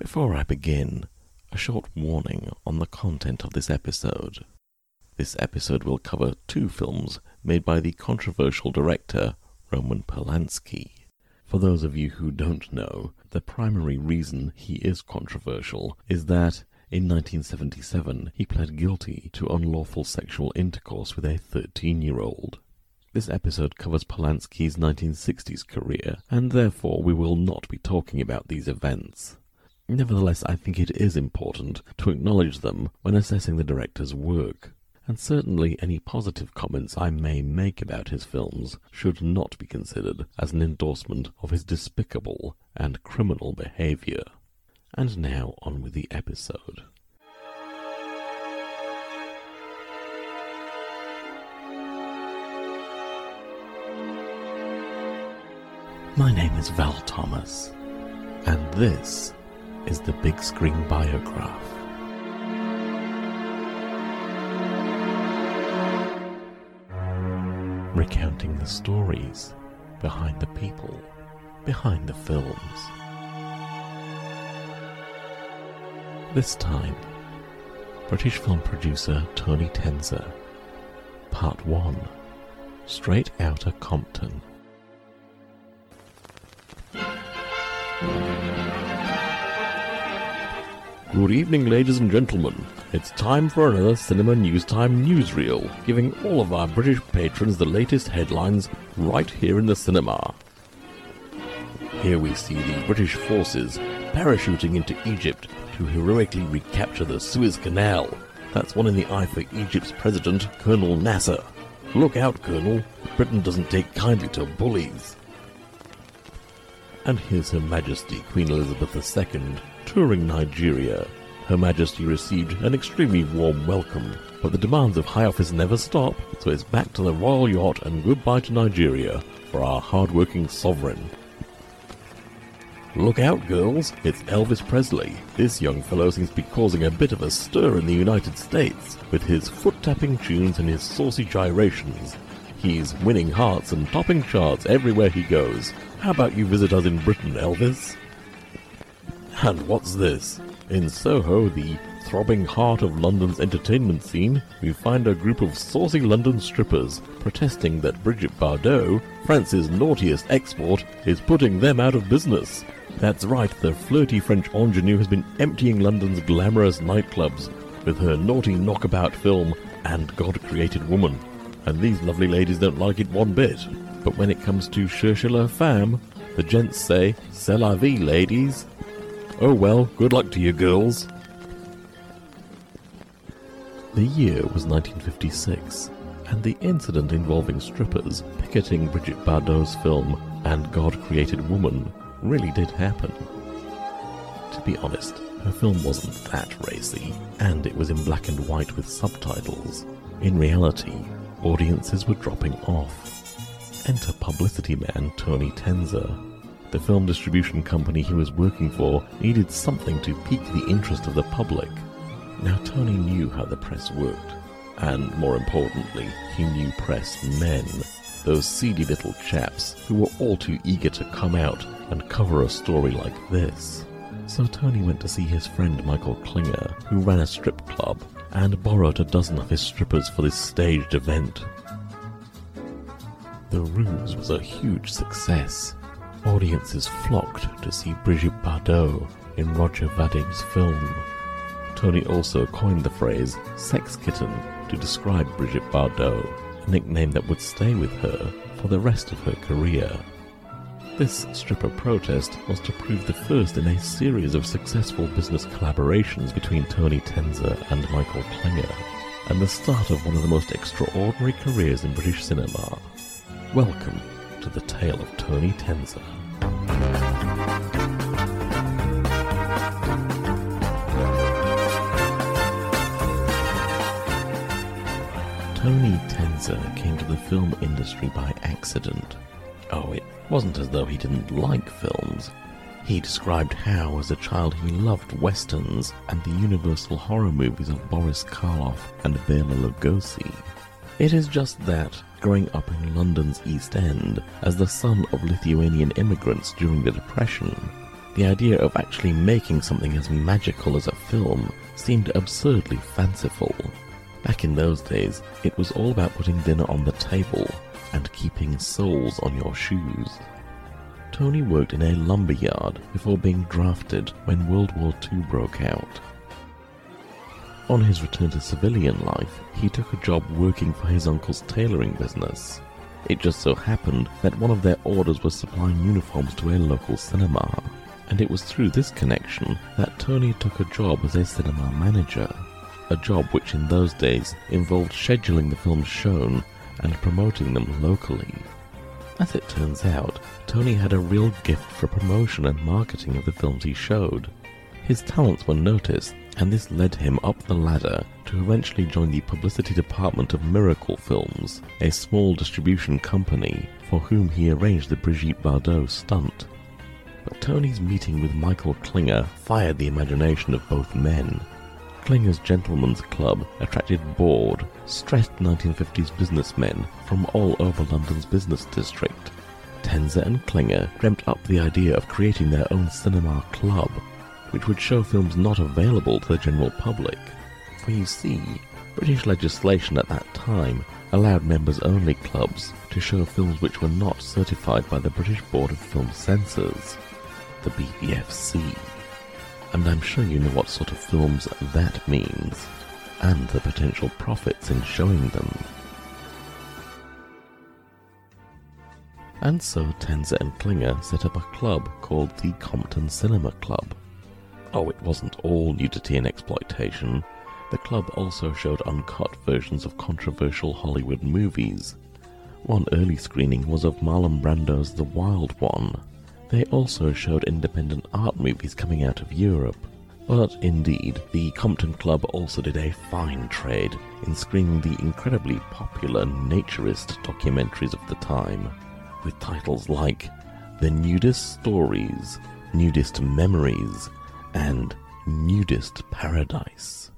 Before I begin, a short warning on the content of this episode. This episode will cover two films made by the controversial director Roman Polanski. For those of you who don't know, the primary reason he is controversial is that in 1977 he pled guilty to unlawful sexual intercourse with a 13 year old. This episode covers Polanski's 1960s career, and therefore we will not be talking about these events. Nevertheless, I think it is important to acknowledge them when assessing the director's work, and certainly any positive comments I may make about his films should not be considered as an endorsement of his despicable and criminal behaviour. And now on with the episode. My name is Val Thomas, and this is the Big Screen Biograph. Recounting the stories behind the people, behind the films. This time, British film producer Tony Tenser, Part 1 Straight Outta Compton. Good evening, ladies and gentlemen. It's time for another Cinema News Time newsreel, giving all of our British patrons the latest headlines right here in the cinema. Here we see the British forces parachuting into Egypt to heroically recapture the Suez Canal. That's one in the eye for Egypt's president, Colonel Nasser. Look out, Colonel. Britain doesn't take kindly to bullies. And here's Her Majesty Queen Elizabeth II touring Nigeria. Her Majesty received an extremely warm welcome, but the demands of High Office never stop, so it's back to the royal yacht and goodbye to Nigeria for our hard-working sovereign. Look out, girls, it's Elvis Presley. This young fellow seems to be causing a bit of a stir in the United States with his foot-tapping tunes and his saucy gyrations. He's winning hearts and topping charts everywhere he goes. How about you visit us in Britain, Elvis? And what's this? In Soho, the throbbing heart of London's entertainment scene, we find a group of saucy London strippers protesting that Brigitte Bardot, France's naughtiest export, is putting them out of business. That's right, the flirty French ingenue has been emptying London's glamorous nightclubs with her naughty knockabout film and God Created Woman. And these lovely ladies don't like it one bit. But when it comes to cherchez la femme, the gents say, c'est la vie, ladies. Oh well, good luck to you girls. The year was 1956, and the incident involving strippers picketing Brigitte Bardot's film And God Created Woman really did happen. To be honest, her film wasn't that racy, and it was in black and white with subtitles. In reality, audiences were dropping off. Enter publicity man Tony Tenser, the film distribution company he was working for needed something to pique the interest of the public. Now, Tony knew how the press worked, and more importantly, he knew press men, those seedy little chaps who were all too eager to come out and cover a story like this. So Tony went to see his friend Michael Klinger, who ran a strip club, and borrowed a dozen of his strippers for this staged event. The ruse was a huge success. Audiences flocked to see Brigitte Bardot in Roger Vadim's film. Tony also coined the phrase sex kitten to describe Brigitte Bardot, a nickname that would stay with her for the rest of her career. This stripper protest was to prove the first in a series of successful business collaborations between Tony Tenser and Michael Klinger, and the start of one of the most extraordinary careers in British cinema. Welcome to the tale of Tony Tenser. Tony Tenser came to the film industry by accident. Oh, it wasn't as though he didn't like films. He described how, as a child, he loved westerns and the universal horror movies of Boris Karloff and Bela Lugosi. It is just that, growing up in London's East End as the son of Lithuanian immigrants during the Depression, The idea of actually making something as magical as a film seemed absurdly fanciful. Back in those days, it was all about putting dinner on the table and keeping soles on your shoes. Tony worked in a lumber yard before being drafted when World War II broke out. On his return to civilian life, he took a job working for his uncle's tailoring business. It just so happened that one of their orders was supplying uniforms to a local cinema, and it was through this connection that Tony took a job as a cinema manager, a job which in those days involved scheduling the films shown and promoting them locally. As it turns out, Tony had a real gift for promotion and marketing of the films he showed. His talents were noticed, and this led him up the ladder to eventually join the publicity department of Miracle Films, a small distribution company for whom he arranged the Brigitte Bardot stunt. But Tony's meeting with Michael Klinger fired the imagination of both men. Klinger's Gentlemen's Club attracted bored, stressed 1950s businessmen from all over London's business district. Tenser and Klinger dreamt up the idea of creating their own cinema club, which would show films not available to the general public. For you see, British legislation at that time allowed members-only clubs to show films which were not certified by the British Board of Film Censors, the BBFC. And I'm sure you know what sort of films that means, and the potential profits in showing them. And so Tenser and Klinger set up a club called the Compton Cinema Club. Oh, it wasn't all nudity and exploitation. The club also showed uncut versions of controversial Hollywood movies. One early screening was of Marlon Brando's The Wild One. They also showed independent art movies coming out of Europe. But indeed, the Compton Club also did a fine trade in screening the incredibly popular naturist documentaries of the time with titles like The Nudist Stories, Nudist Memories, and Nudist Paradise.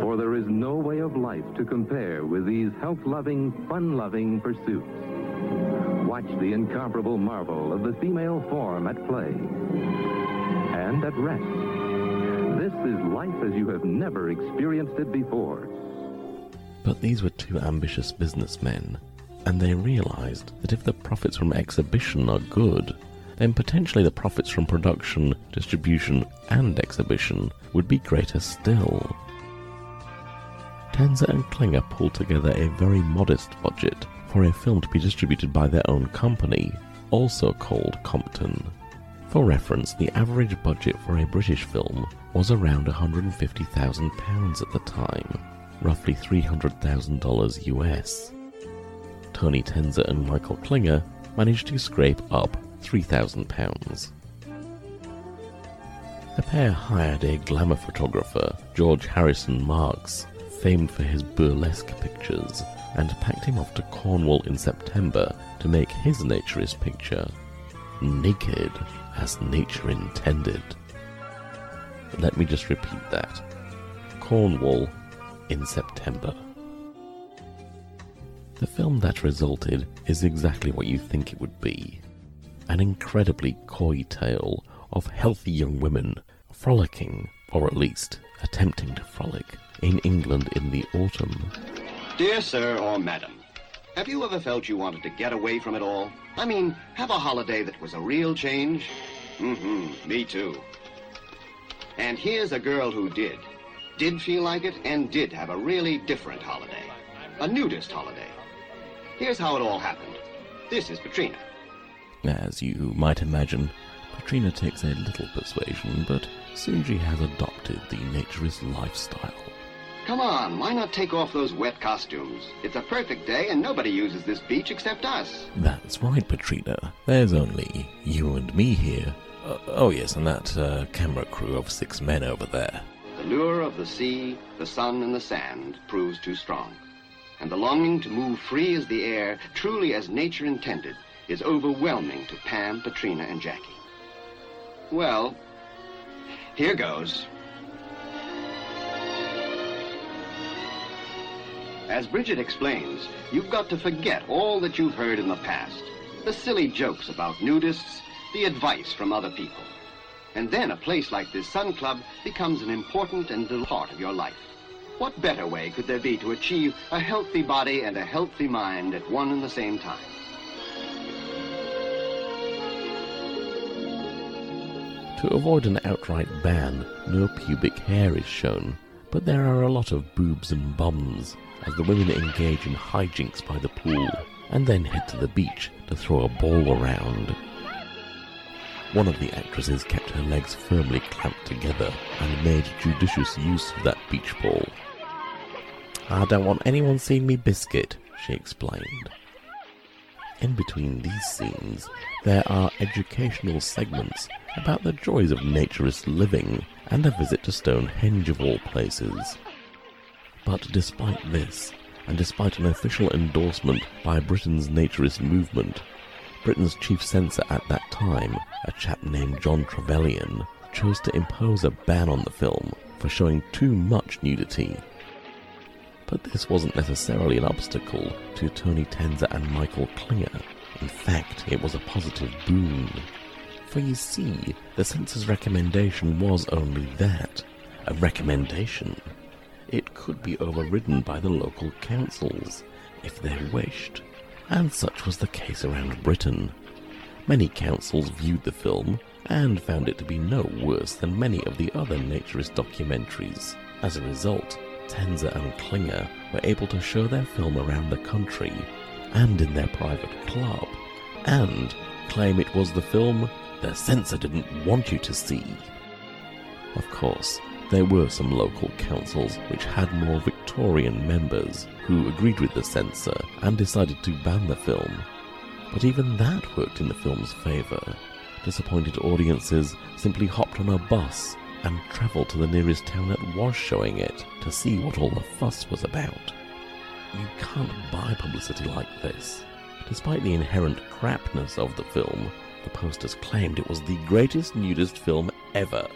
For there is no way of life to compare with these health-loving, fun-loving pursuits. Watch the incomparable marvel of the female form at play and at rest. This is life as you have never experienced it before. But these were two ambitious businessmen and they realized that if the profits from exhibition are good, then potentially the profits from production, distribution, and exhibition would be greater still. Tenser and Klinger pulled together a very modest budget for a film to be distributed by their own company, also called Compton. For reference, the average budget for a British film was around £150,000 at the time, roughly $300,000 US. Tony Tenser and Michael Klinger managed to scrape up £3,000. The pair hired a glamour photographer, George Harrison Marks, famed for his burlesque pictures, and packed him off to Cornwall in September to make his naturist picture, Naked as Nature Intended. Let me just repeat that. Cornwall in September. The film that resulted is exactly what you think it would be. An incredibly coy tale of healthy young women frolicking, or at least attempting to frolic, in England in the autumn. Dear sir or madam, have you ever felt you wanted to get away from it all? I mean, have a holiday that was a real change? Mm-hmm, me too. And here's a girl who did. Did feel like it and did have a really different holiday. A nudist holiday. Here's how it all happened. This is Petrina. As you might imagine, Petrina takes a little persuasion, but soon she has adopted the naturist lifestyle. Come on, why not take off those wet costumes? It's a perfect day and nobody uses this beach except us. That's right, Petrina. There's only you and me here. Uh, oh, yes, and that uh, camera crew of six men over there. The lure of the sea, the sun, and the sand proves too strong and the longing to move free as the air, truly as nature intended, is overwhelming to Pam, Katrina, and Jackie. Well, here goes. As Bridget explains, you've got to forget all that you've heard in the past. The silly jokes about nudists, the advice from other people. And then a place like this Sun Club becomes an important and little part of your life. What better way could there be to achieve a healthy body and a healthy mind at one and the same time? To avoid an outright ban, no pubic hair is shown, but there are a lot of boobs and bums as the women engage in hijinks by the pool and then head to the beach to throw a ball around. One of the actresses kept her legs firmly clamped together and made judicious use of that beach ball. I don't want anyone seeing me biscuit, she explained. In between these scenes, there are educational segments about the joys of naturist living and a visit to Stonehenge of all places. But despite this, and despite an official endorsement by Britain's naturist movement, Britain's chief censor at that time, a chap named John Trevelyan, chose to impose a ban on the film for showing too much nudity. But this wasn't necessarily an obstacle to Tony Tenser and Michael Klinger. In fact, it was a positive boon. For you see, the censor's recommendation was only that a recommendation. It could be overridden by the local councils if they wished and such was the case around Britain. Many councils viewed the film and found it to be no worse than many of the other naturist documentaries. As a result, Tenser and Klinger were able to show their film around the country and in their private club, and claim it was the film the censor didn't want you to see. Of course, there were some local councils which had more Victorian members who agreed with the censor and decided to ban the film. But even that worked in the film's favour. Disappointed audiences simply hopped on a bus and travelled to the nearest town that was showing it to see what all the fuss was about. You can't buy publicity like this. Despite the inherent crapness of the film, the posters claimed it was the greatest nudist film ever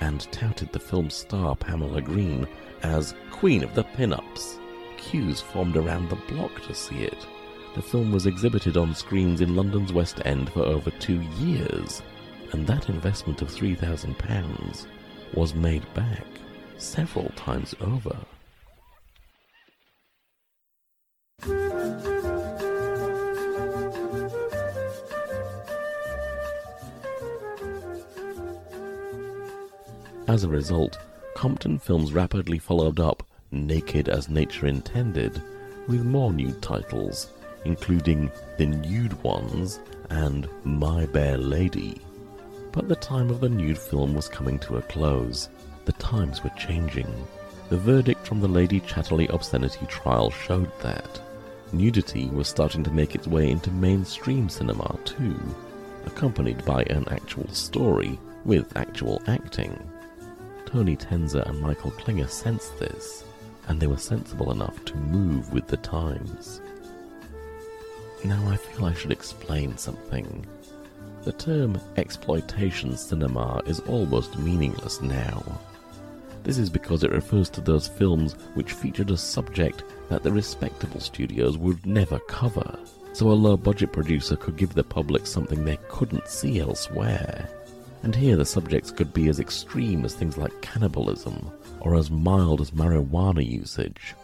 and touted the film's star Pamela Green as Queen of the Pin-Ups. Queues formed around the block to see it. The film was exhibited on screens in London's West End for over two years, and that investment of £3,000 was made back several times over. As a result, Compton Films rapidly followed up Naked as Nature Intended with more nude titles, including The Nude Ones and My Bare Lady. But the time of the nude film was coming to a close. The times were changing. The verdict from the Lady Chatterley obscenity trial showed that. Nudity was starting to make its way into mainstream cinema too, accompanied by an actual story with actual acting. Tony Tenser and Michael Klinger sensed this, and they were sensible enough to move with the times. Now I feel I should explain something. The term exploitation cinema is almost meaningless now. This is because it refers to those films which featured a subject that the respectable studios would never cover, so a low budget producer could give the public something they couldn't see elsewhere. And here the subjects could be as extreme as things like cannibalism, or as mild as marijuana usage.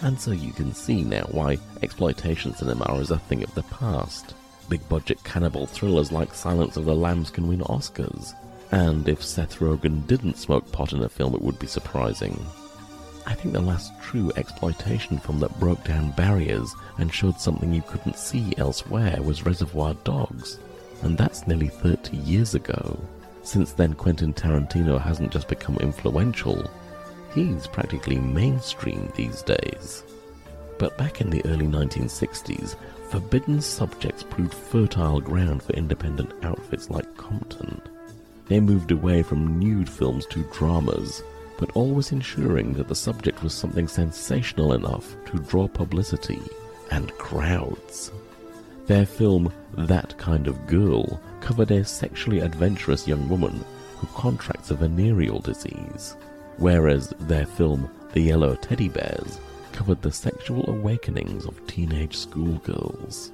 And so you can see now why exploitation cinema is a thing of the past. Big budget cannibal thrillers like Silence of the Lambs can win Oscars. And if Seth Rogen didn't smoke pot in a film, it would be surprising. I think the last true exploitation film that broke down barriers and showed something you couldn't see elsewhere was Reservoir Dogs and that's nearly 30 years ago. Since then, Quentin Tarantino hasn't just become influential, he's practically mainstream these days. But back in the early 1960s, forbidden subjects proved fertile ground for independent outfits like Compton. They moved away from nude films to dramas, but always ensuring that the subject was something sensational enough to draw publicity and crowds. Their film That Kind of Girl covered a sexually adventurous young woman who contracts a venereal disease, whereas their film The Yellow Teddy Bears covered the sexual awakenings of teenage schoolgirls.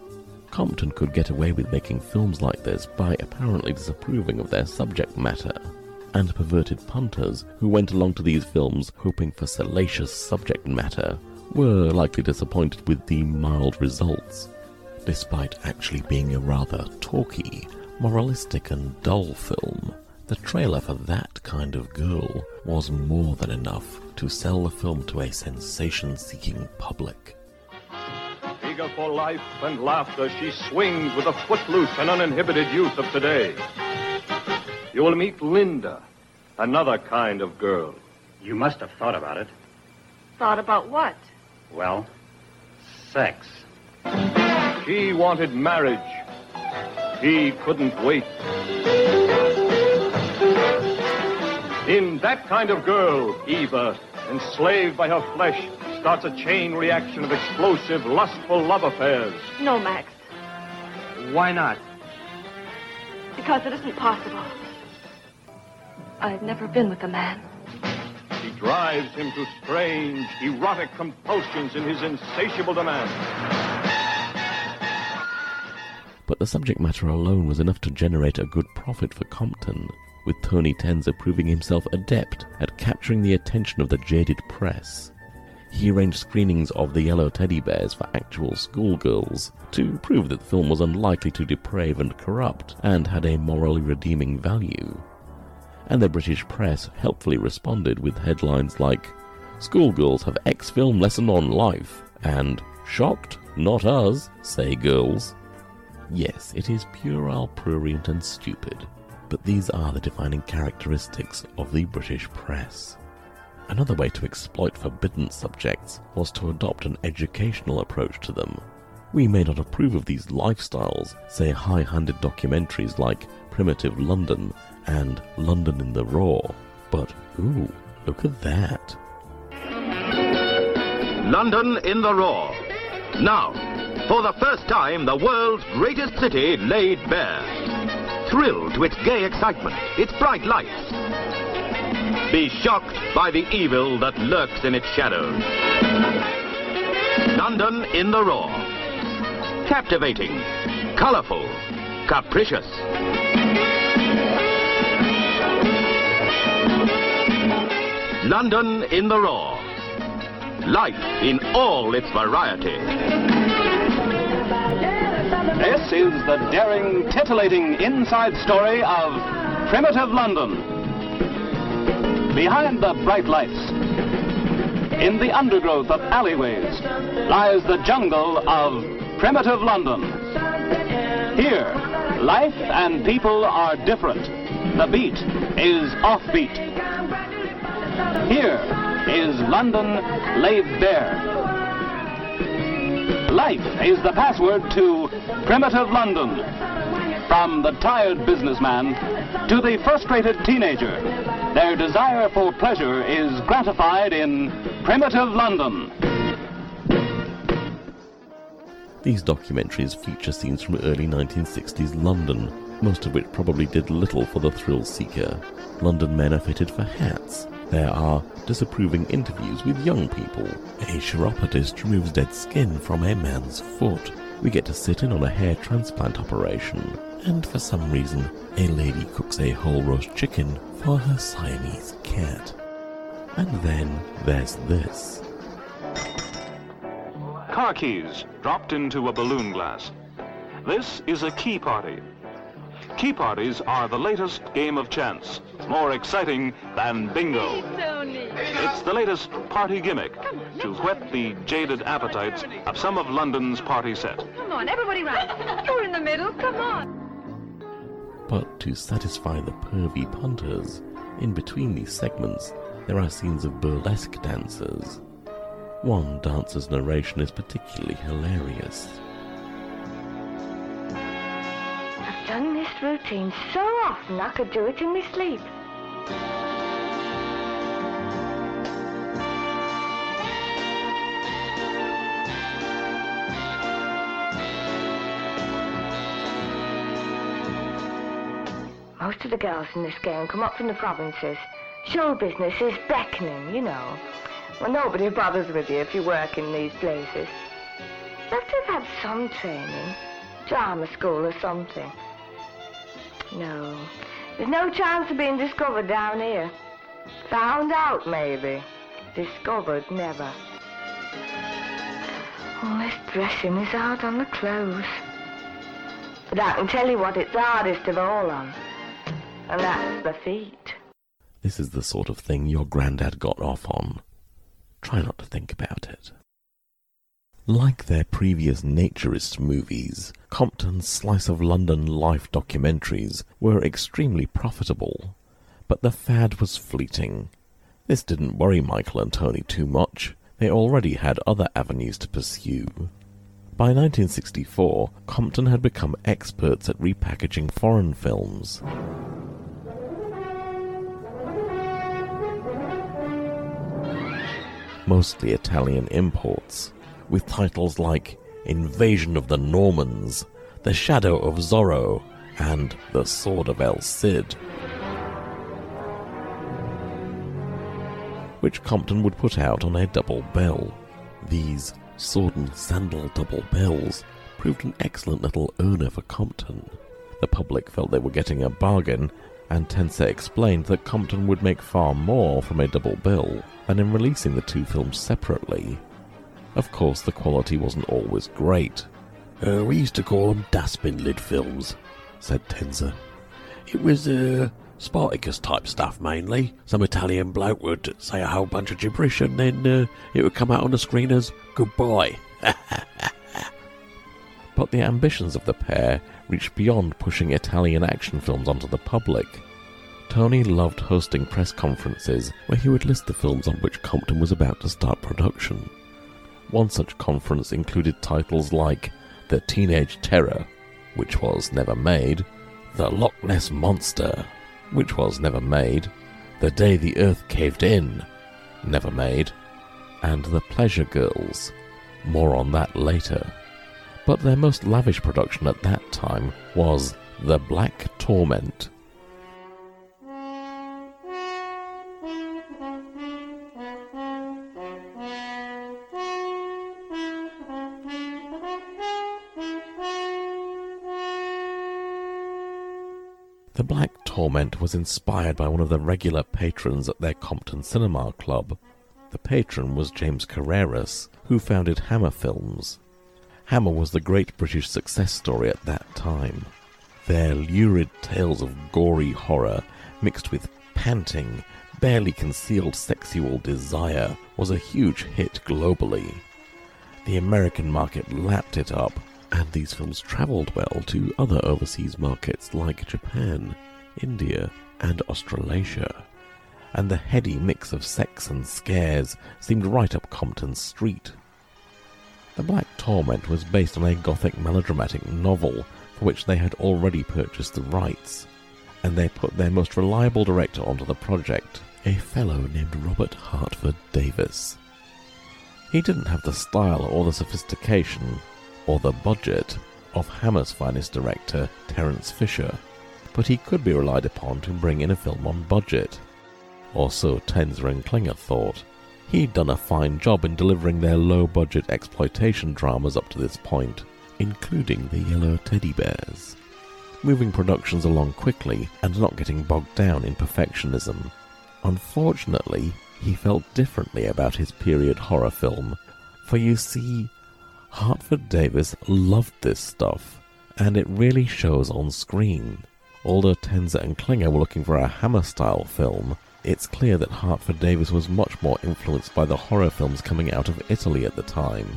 Compton could get away with making films like this by apparently disapproving of their subject matter. And perverted punters who went along to these films hoping for salacious subject matter were likely disappointed with the mild results, despite actually being a rather talky, moralistic and dull film. The trailer for that kind of girl was more than enough to sell the film to a sensation seeking public. Eager for life and laughter, she swings with the footloose and uninhibited youth of today. You will meet Linda, another kind of girl. You must have thought about it. Thought about what? Well, sex. She wanted marriage. He couldn't wait. In that kind of girl, Eva, enslaved by her flesh, starts a chain reaction of explosive, lustful love affairs. No, Max. Why not? Because it isn't possible. I've never been with a man. She drives him to strange, erotic compulsions in his insatiable demand. But the subject matter alone was enough to generate a good profit for Compton, with Tony Tenser proving himself adept at capturing the attention of the jaded press. He arranged screenings of the Yellow Teddy Bears for actual schoolgirls to prove that the film was unlikely to deprave and corrupt and had a morally redeeming value. And the British press helpfully responded with headlines like Schoolgirls have X film lesson on life and Shocked? Not us, say girls. Yes, it is puerile, prurient, and stupid, but these are the defining characteristics of the British press. Another way to exploit forbidden subjects was to adopt an educational approach to them. We may not approve of these lifestyles, say high handed documentaries like Primitive London and London in the Raw, but ooh, look at that. London in the Raw. Now, for the first time, the world's greatest city laid bare. Thrill to its gay excitement, its bright lights. Be shocked by the evil that lurks in its shadows. London in the Raw. Captivating, colorful, capricious. London in the Raw. Life in all its variety. This is the daring, titillating inside story of Primitive London. Behind the bright lights, in the undergrowth of alleyways, lies the jungle of Primitive London. Here, life and people are different. The beat is offbeat. Here is London laid bare. Life is the password to primitive London. From the tired businessman to the frustrated teenager, their desire for pleasure is gratified in primitive London. These documentaries feature scenes from early 1960s London, most of which probably did little for the thrill seeker. London men are fitted for hats. There are disapproving interviews with young people. A chiropodist removes dead skin from a man's foot. We get to sit in on a hair transplant operation. And for some reason, a lady cooks a whole roast chicken for her Siamese cat. And then there's this. Car keys dropped into a balloon glass. This is a key party. Key parties are the latest game of chance, more exciting than bingo. It's the latest party gimmick to whet the jaded appetites of some of London's party set. Come on, everybody round. You're in the middle. Come on. But to satisfy the pervy punters, in between these segments, there are scenes of burlesque dancers. One dancer's narration is particularly hilarious. Done this routine so often I could do it in my sleep. Most of the girls in this game come up from the provinces. Show business is beckoning, you know. Well, nobody bothers with you if you work in these places. You have to have had some training drama school or something. No, there's no chance of being discovered down here. Found out, maybe. Discovered, never. All this dressing is hard on the clothes. But I can tell you what it's hardest of all on. And that's the feet. This is the sort of thing your granddad got off on. Try not to think about it. Like their previous naturist movies, Compton's slice of London life documentaries were extremely profitable. But the fad was fleeting. This didn't worry Michael and Tony too much. They already had other avenues to pursue. By 1964, Compton had become experts at repackaging foreign films. Mostly Italian imports, with titles like Invasion of the Normans, The Shadow of Zorro, and The Sword of El Cid. Which Compton would put out on a double bill. These sword and sandal double bills proved an excellent little earner for Compton. The public felt they were getting a bargain, and Tenser explained that Compton would make far more from a double bill than in releasing the two films separately. Of course, the quality wasn't always great. Uh, we used to call them dustbin lid films, said Tenser. It was uh, Spartacus type stuff mainly. Some Italian bloke would say a whole bunch of gibberish and then uh, it would come out on the screen as goodbye. but the ambitions of the pair reached beyond pushing Italian action films onto the public. Tony loved hosting press conferences where he would list the films on which Compton was about to start production. One such conference included titles like The Teenage Terror, which was never made, The Loch Ness Monster, which was never made, The Day the Earth Caved In, never made, and The Pleasure Girls. More on that later. But their most lavish production at that time was The Black Torment. The Black Torment was inspired by one of the regular patrons at their Compton Cinema Club. The patron was James Carreras, who founded Hammer Films. Hammer was the great British success story at that time. Their lurid tales of gory horror, mixed with panting, barely concealed sexual desire, was a huge hit globally. The American market lapped it up, and these films travelled well to other overseas markets like Japan, India, and Australasia. And the heady mix of sex and scares seemed right up Compton's street. The Black Torment was based on a gothic melodramatic novel for which they had already purchased the rights, and they put their most reliable director onto the project, a fellow named Robert Hartford Davis. He didn't have the style or the sophistication or the budget of Hammer's finest director, Terence Fisher, but he could be relied upon to bring in a film on budget. Or so and Klinger thought. He'd done a fine job in delivering their low budget exploitation dramas up to this point, including the Yellow Teddy Bears. Moving productions along quickly and not getting bogged down in perfectionism. Unfortunately, he felt differently about his period horror film, for you see, Hartford Davis loved this stuff, and it really shows on screen. Although Tenser and Klinger were looking for a Hammer style film, it's clear that Hartford Davis was much more influenced by the horror films coming out of Italy at the time.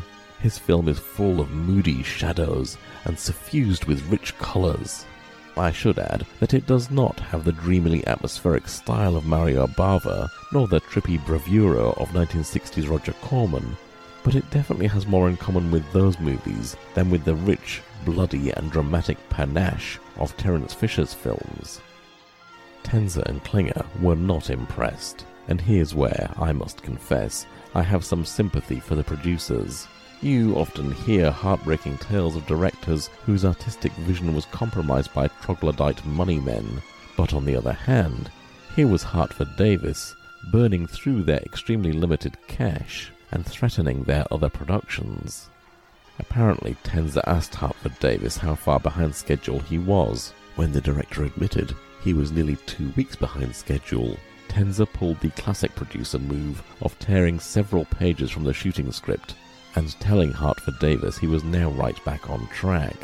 His film is full of moody shadows and suffused with rich colours. I should add that it does not have the dreamily atmospheric style of Mario Bava, nor the trippy bravura of 1960s Roger Corman, but it definitely has more in common with those movies than with the rich, bloody, and dramatic panache of Terence Fisher's films. Tenser and Klinger were not impressed, and here's where, I must confess, I have some sympathy for the producers. You often hear heartbreaking tales of directors whose artistic vision was compromised by troglodyte money men, but on the other hand, here was Hartford Davis burning through their extremely limited cash and threatening their other productions. Apparently, Tenser asked Hartford Davis how far behind schedule he was. When the director admitted he was nearly two weeks behind schedule, Tenser pulled the classic producer move of tearing several pages from the shooting script and telling Hartford Davis he was now right back on track.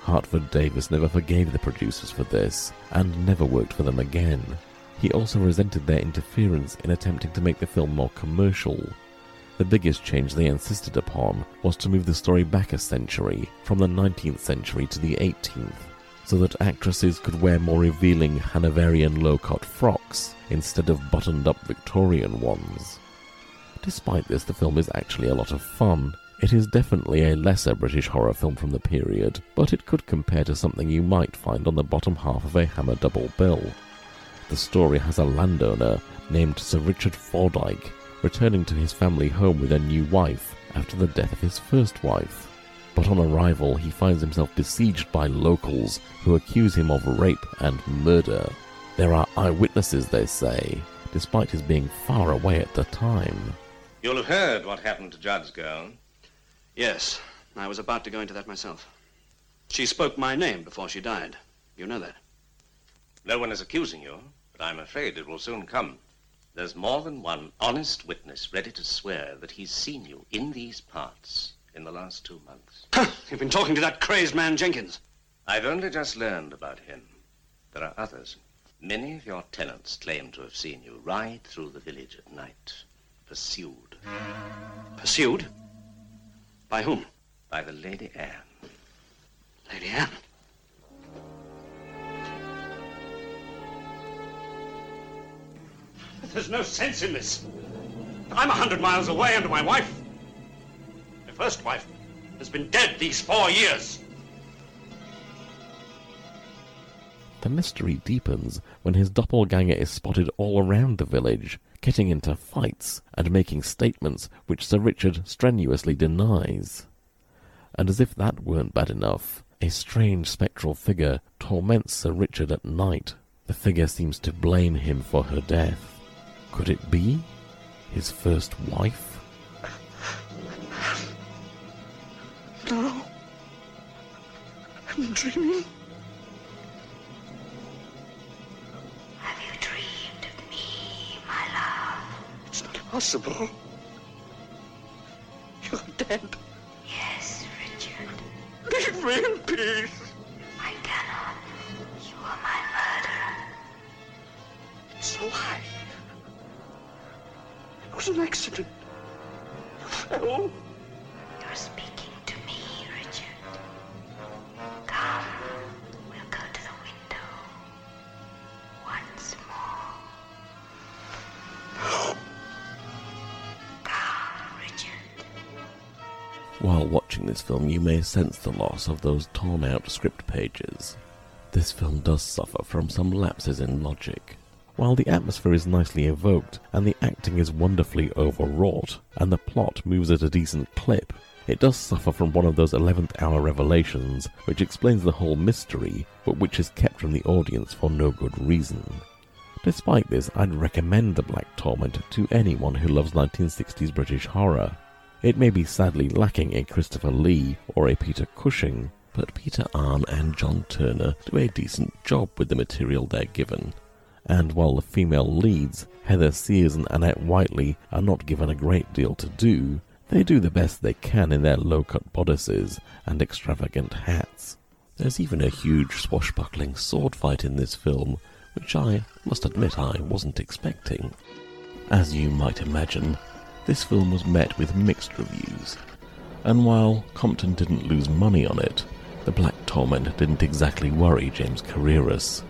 Hartford Davis never forgave the producers for this and never worked for them again. He also resented their interference in attempting to make the film more commercial. The biggest change they insisted upon was to move the story back a century, from the 19th century to the 18th, so that actresses could wear more revealing Hanoverian low-cut frocks instead of buttoned-up Victorian ones. Despite this, the film is actually a lot of fun. It is definitely a lesser British horror film from the period, but it could compare to something you might find on the bottom half of a Hammer double bill. The story has a landowner named Sir Richard Fordyke returning to his family home with a new wife after the death of his first wife. But on arrival, he finds himself besieged by locals who accuse him of rape and murder. There are eyewitnesses, they say, despite his being far away at the time. You'll have heard what happened to Judd's girl. Yes, I was about to go into that myself. She spoke my name before she died. You know that. No one is accusing you, but I'm afraid it will soon come. There's more than one honest witness ready to swear that he's seen you in these parts in the last two months. You've been talking to that crazed man, Jenkins. I've only just learned about him. There are others. Many of your tenants claim to have seen you ride through the village at night, pursued. Pursued? By whom? By the Lady Anne. Lady Anne? There's no sense in this. I'm a hundred miles away and my wife, my first wife, has been dead these four years. The mystery deepens when his doppelganger is spotted all around the village, getting into fights and making statements which Sir Richard strenuously denies. And as if that weren't bad enough, a strange spectral figure torments Sir Richard at night. The figure seems to blame him for her death. Could it be his first wife? No. I'm dreaming. Have you dreamed of me, my love? It's not possible. You're dead. Yes, Richard. Leave me in peace. I cannot. You are my murderer. It's a lie. It was an accident. You fell. You're speaking to me, Richard. Come, we'll go to the window. Once more. Come, Richard. While watching this film, you may sense the loss of those torn out script pages. This film does suffer from some lapses in logic. While the atmosphere is nicely evoked, and the acting is wonderfully overwrought, and the plot moves at a decent clip, it does suffer from one of those 11th hour revelations which explains the whole mystery, but which is kept from the audience for no good reason. Despite this, I'd recommend The Black Torment to anyone who loves 1960s British horror. It may be sadly lacking a Christopher Lee or a Peter Cushing, but Peter Arne and John Turner do a decent job with the material they're given. And while the female leads, Heather Sears and Annette Whiteley, are not given a great deal to do, they do the best they can in their low-cut bodices and extravagant hats. There's even a huge swashbuckling sword fight in this film, which I must admit I wasn't expecting. As you might imagine, this film was met with mixed reviews, and while Compton didn't lose money on it, The Black Torment didn't exactly worry James Carreras.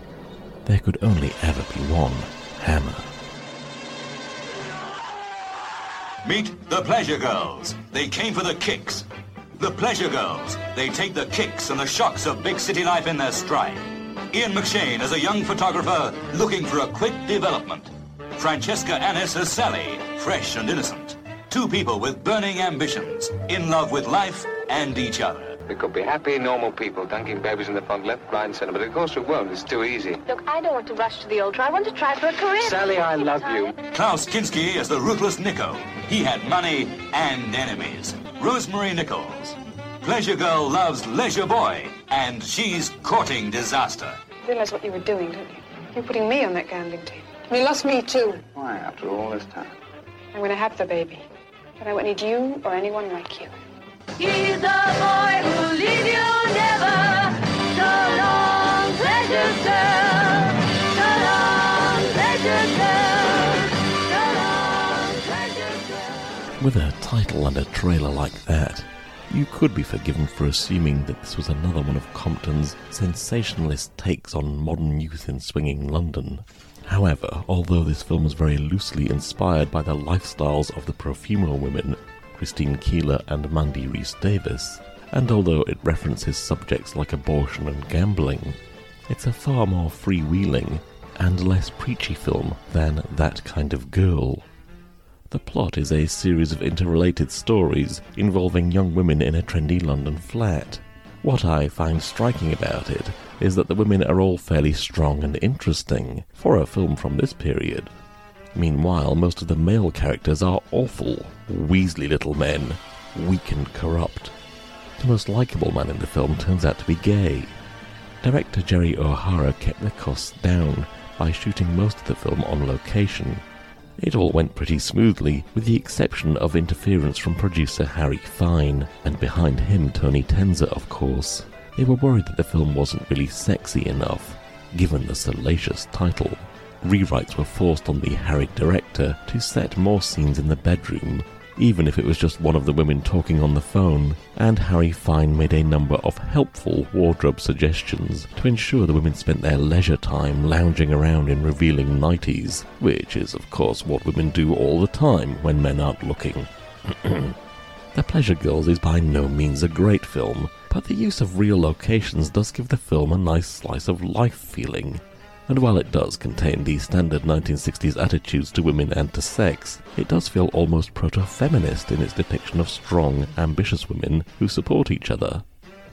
There could only ever be one Hammer. Meet the Pleasure Girls. They came for the kicks. The Pleasure Girls. They take the kicks and the shocks of big city life in their stride. Ian McShane as a young photographer looking for a quick development. Francesca Annis as Sally, fresh and innocent. Two people with burning ambitions, in love with life and each other. We could be happy, normal people, dunking babies in the front left, right, and centre, but of course we won't. It's too easy. Look, I don't want to rush to the altar. I want to try for a career. Sally, I love you. Klaus Kinski as the ruthless Nico. He had money and enemies. Rosemary Nichols. Pleasure Girl loves Leisure Boy, and she's courting disaster. Realize what you were doing, don't you? You're putting me on that gambling team. You lost me too. Why, after all this time? I'm going to have the baby. But I won't need you or anyone like you. With a title and a trailer like that, you could be forgiven for assuming that this was another one of Compton's sensationalist takes on modern youth in swinging London. However, although this film was very loosely inspired by the lifestyles of the Profumo women, Christine Keeler and Mandy Rice-Davies, and although it references subjects like abortion and gambling, it's a far more freewheeling and less preachy film than That Kind of Girl. The plot is a series of interrelated stories involving young women in a trendy London flat. What I find striking about it is that the women are all fairly strong and interesting for a film from this period. Meanwhile, most of the male characters are awful, weaselly little men, weak and corrupt. The most likable man in the film turns out to be gay. Director Gerry O'Hara kept the costs down by shooting most of the film on location. It all went pretty smoothly, with the exception of interference from producer Harry Fine, and behind him Tony Tenser, of course. They were worried that the film wasn't really sexy enough, given the salacious title. Rewrites were forced on the harried director to set more scenes in the bedroom, even if it was just one of the women talking on the phone, and Harry Fine made a number of helpful wardrobe suggestions to ensure the women spent their leisure time lounging around in revealing nighties, which is, of course, what women do all the time when men aren't looking. the Pleasure Girls is by no means a great film, but the use of real locations does give the film a nice slice of life feeling. And while it does contain the standard 1960s attitudes to women and to sex, it does feel almost proto feminist in its depiction of strong, ambitious women who support each other.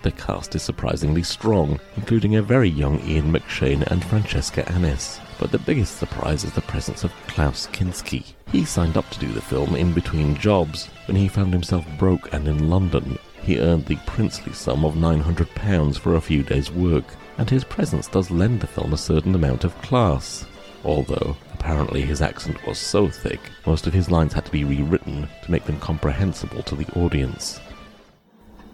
The cast is surprisingly strong, including a very young Ian McShane and Francesca Annis. But the biggest surprise is the presence of Klaus Kinski. He signed up to do the film in between jobs when he found himself broke and in London. He earned the princely sum of £900 for a few days' work, and his presence does lend the film a certain amount of class. Although, apparently his accent was so thick, most of his lines had to be rewritten to make them comprehensible to the audience.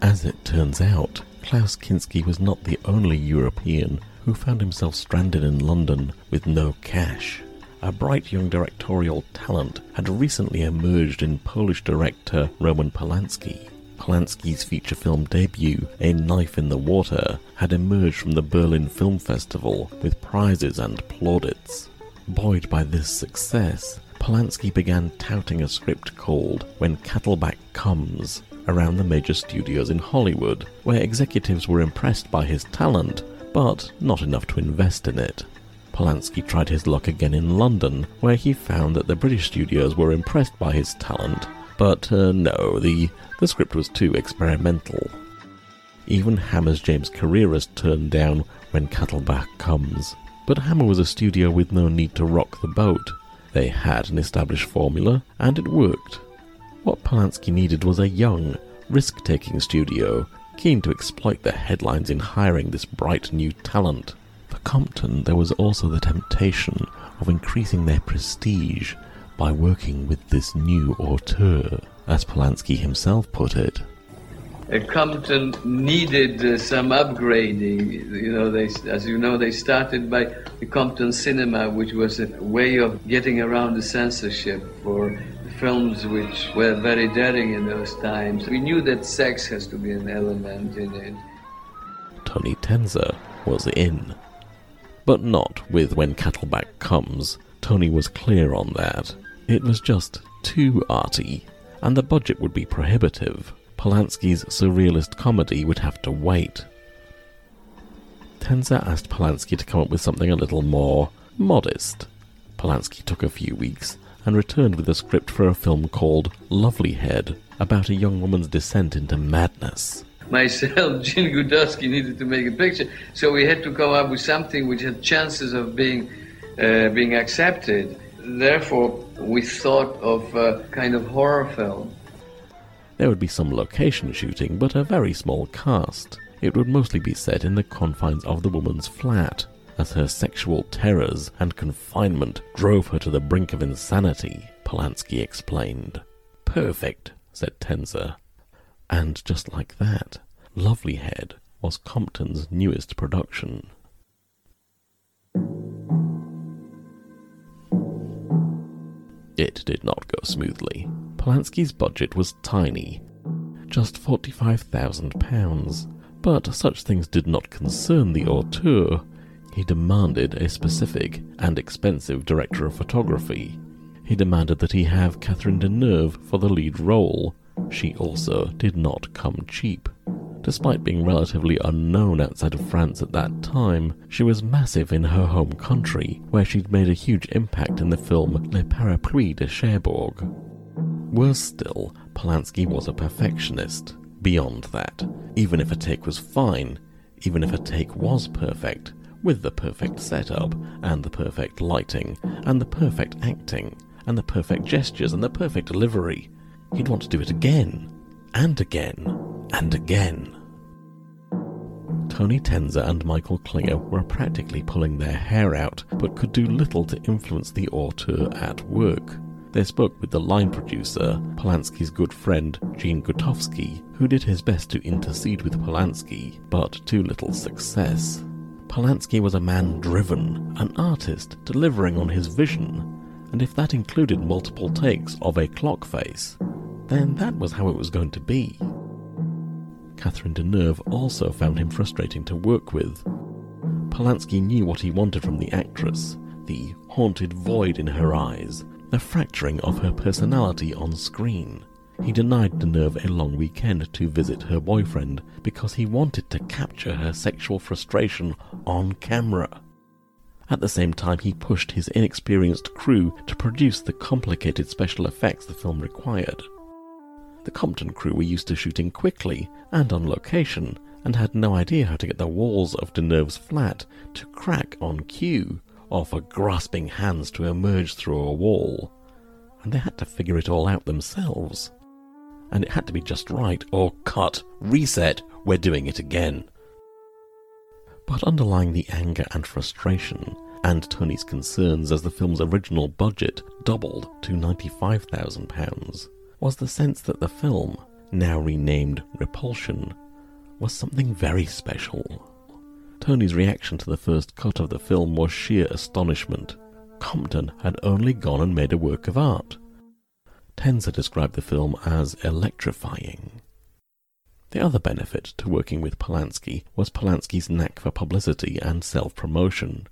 As it turns out, Klaus Kinski was not the only European who found himself stranded in London with no cash. A bright young directorial talent had recently emerged in Polish director Roman Polanski. Polanski's feature film debut, A Knife in the Water, had emerged from the Berlin Film Festival with prizes and plaudits. Buoyed by this success, Polanski began touting a script called When Katelbach Comes around the major studios in Hollywood, where executives were impressed by his talent, but not enough to invest in it. Polanski tried his luck again in London, where he found that the British studios were impressed by his talent, but uh, no, the, the script was too experimental. Even Hammer's James Carreras turned down When Katelbach Comes. But Hammer was a studio with no need to rock the boat. They had an established formula, and it worked. What Polanski needed was a young, risk taking studio, keen to exploit the headlines in hiring this bright new talent. For Compton, there was also the temptation of increasing their prestige by working with this new auteur, as Polanski himself put it. Compton needed uh, some upgrading. You know, they, as you know, they started by the Compton Cinema, which was a way of getting around the censorship for films which were very daring in those times. We knew that sex has to be an element in it. Tony Tenser was in. But not with When Katelbach Comes. Tony was clear on that. It was just too arty, and the budget would be prohibitive. Polanski's surrealist comedy would have to wait. Tenser asked Polanski to come up with something a little more modest. Polanski took a few weeks and returned with a script for a film called Lovely Head, about a young woman's descent into madness. Myself, Gene Gutowski needed to make a picture, so we had to come up with something which had chances of being uh, being accepted. Therefore, we thought of a kind of horror film. There would be some location shooting, but a very small cast. It would mostly be set in the confines of the woman's flat, as her sexual terrors and confinement drove her to the brink of insanity, Polanski explained. Perfect, said Tenser. And just like that, Lovelyhead was Compton's newest production. It did not go smoothly. Polanski's budget was tiny, just £45,000. But such things did not concern the auteur. He demanded a specific and expensive director of photography. He demanded that he have Catherine Deneuve for the lead role. She also did not come cheap. Despite being relatively unknown outside of France at that time, she was massive in her home country, where she'd made a huge impact in the film Le Parapluie de Cherbourg. Worse still, Polanski was a perfectionist. Beyond that, even if a take was fine, even if a take was perfect, with the perfect setup, and the perfect lighting, and the perfect acting, and the perfect gestures, and the perfect delivery, he'd want to do it again, and again, and again. Tony Tenser and Michael Klinger were practically pulling their hair out, but could do little to influence the auteur at work. They spoke with the line producer, Polanski's good friend Gene Gutowski, who did his best to intercede with Polanski, but to little success. Polanski was a man driven, an artist delivering on his vision, and if that included multiple takes of a clock face, then that was how it was going to be. Catherine Deneuve also found him frustrating to work with. Polanski knew what he wanted from the actress the haunted void in her eyes, the fracturing of her personality on screen. He denied Deneuve a long weekend to visit her boyfriend because he wanted to capture her sexual frustration on camera. At the same time, he pushed his inexperienced crew to produce the complicated special effects the film required. The Compton crew were used to shooting quickly and on location, and had no idea how to get the walls of Deneuve's flat to crack on cue, or for grasping hands to emerge through a wall. And they had to figure it all out themselves. And it had to be just right, or cut, reset, we're doing it again. But underlying the anger and frustration, and Tony's concerns as the film's original budget doubled to £95,000, was the sense that the film, now renamed Repulsion, was something very special. Tony's reaction to the first cut of the film was sheer astonishment. Compton had only gone and made a work of art. Tenser described the film as electrifying. The other benefit to working with Polanski was Polanski's knack for publicity and self-promotion.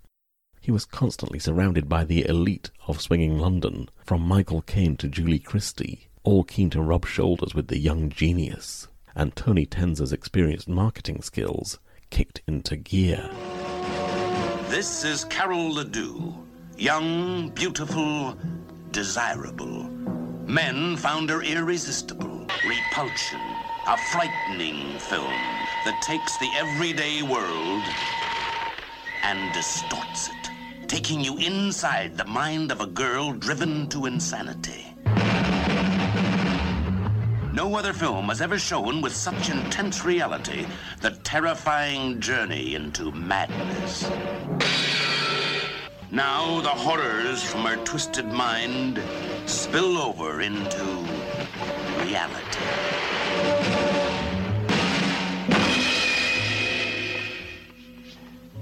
He was constantly surrounded by the elite of swinging London, from Michael Caine to Julie Christie, all keen to rub shoulders with the young genius, and Tony Tenser's experienced marketing skills kicked into gear. This is Carol Ledoux. Young, beautiful, desirable. Men found her irresistible. Repulsion. A frightening film that takes the everyday world and distorts it, taking you inside the mind of a girl driven to insanity. No other film has ever shown with such intense reality the terrifying journey into madness. Now the horrors from her twisted mind spill over into reality.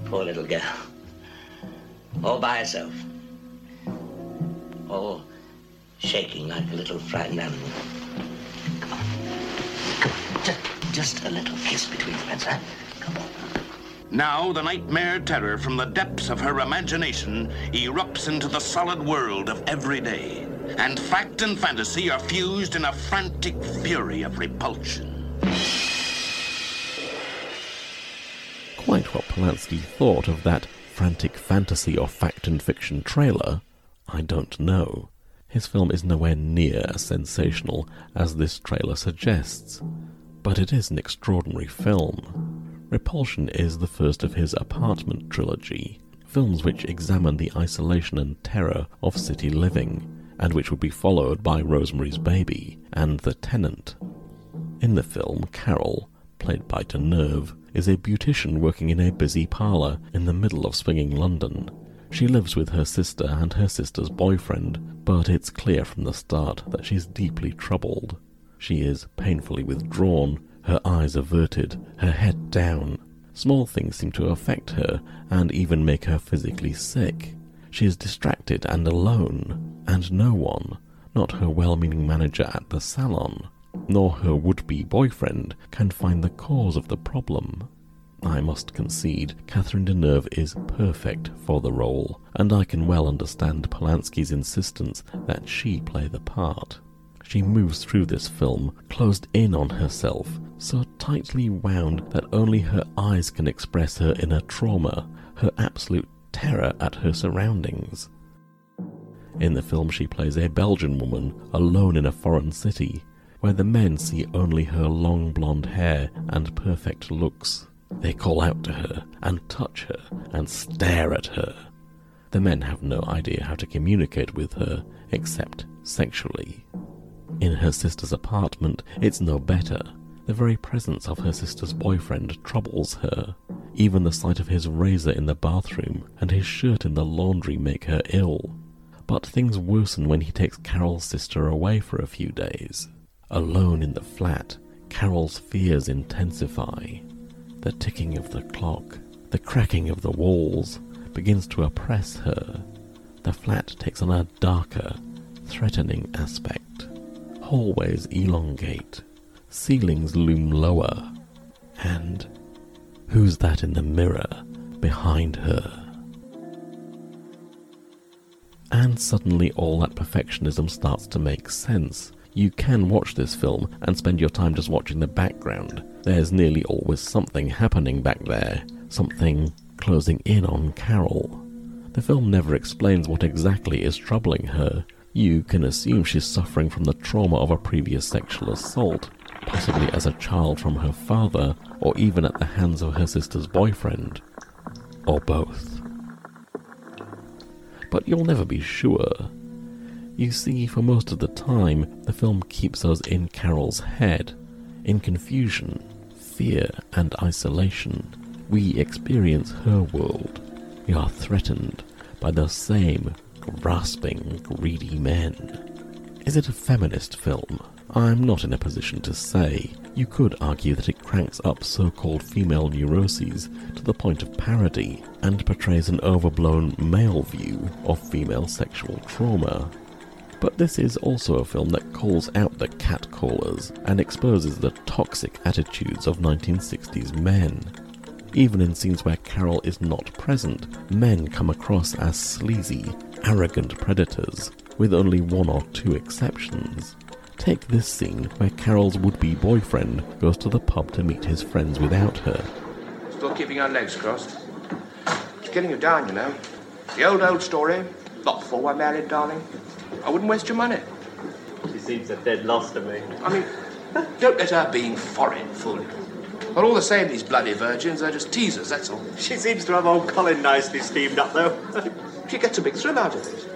Poor little girl. All by herself. All shaking like a little frightened animal. Just, just a little kiss between friends, huh? Now the nightmare terror from the depths of her imagination erupts into the solid world of everyday. And fact and fantasy are fused in a frantic fury of repulsion. Quite what Polanski thought of that frantic fantasy or fact and fiction trailer, I don't know. His film is nowhere near as sensational as this trailer suggests, but it is an extraordinary film. Repulsion is the first of his apartment trilogy, films which examine the isolation and terror of city living, and which would be followed by Rosemary's Baby and The Tenant. In the film, Carol, played by Deneuve, is a beautician working in a busy parlour in the middle of swinging London. She lives with her sister and her sister's boyfriend, but it's clear from the start that she's deeply troubled. She is painfully withdrawn, her eyes averted, her head down. Small things seem to affect her and even make her physically sick. She is distracted and alone, and no one, not her well meaning manager at the salon, nor her would be boyfriend, can find the cause of the problem. I must concede, Catherine Deneuve is perfect for the role, and I can well understand Polanski's insistence that she play the part. She moves through this film, closed in on herself, so tightly wound that only her eyes can express her inner trauma, her absolute terror at her surroundings. In the film, she plays a Belgian woman alone in a foreign city, where the men see only her long blonde hair and perfect looks. They call out to her and touch her and stare at her. The men have no idea how to communicate with her except sexually. In her sister's apartment, it's no better. The very presence of her sister's boyfriend troubles her. Even the sight of his razor in the bathroom and his shirt in the laundry make her ill. But things worsen when he takes Carol's sister away for a few days. Alone in the flat, Carol's fears intensify. The ticking of the clock, the cracking of the walls, begins to oppress her. The flat takes on a darker, threatening aspect. Hallways elongate, ceilings loom lower, and who's that in the mirror behind her? And suddenly all that perfectionism starts to make sense. You can watch this film and spend your time just watching the background. There's nearly always something happening back there, something closing in on Carol. The film never explains what exactly is troubling her. You can assume she's suffering from the trauma of a previous sexual assault, possibly as a child from her father, or even at the hands of her sister's boyfriend. Or both. But you'll never be sure. You see, for most of the time, the film keeps us in Carol's head, in confusion, fear, and isolation. We experience her world. We are threatened by the same grasping, greedy men. Is it a feminist film? I'm not in a position to say. You could argue that it cranks up so called female neuroses to the point of parody and portrays an overblown male view of female sexual trauma. But this is also a film that calls out the catcallers and exposes the toxic attitudes of 1960s men. Even in scenes where Carol is not present, men come across as sleazy, arrogant predators, with only one or two exceptions. Take this scene where Carol's would be boyfriend goes to the pub to meet his friends without her. Still keeping our legs crossed. It's getting you down, you know. The old, old story. Not before we're married, darling. I wouldn't waste your money. She seems a dead loss to me. I mean, don't let her being foreign fool you. But all the same, these bloody virgins are just teasers, that's all. She seems to have old Colin nicely steamed up, though. She gets a big thrill out of it.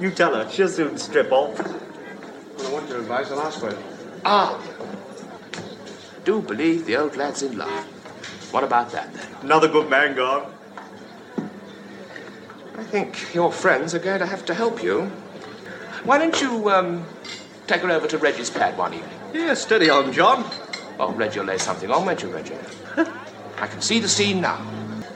You tell her, she'll soon strip off. When I want your advice, I'll ask. Ah! Do believe the old lad's in love. What about that, then? Another good man gone. I think your friends are going to have to help you. Why don't you, um, take her over to Reggie's pad one evening? Yeah, steady on, John. Oh, Reggie will lay something on, won't you, Reggie? I can see the scene now.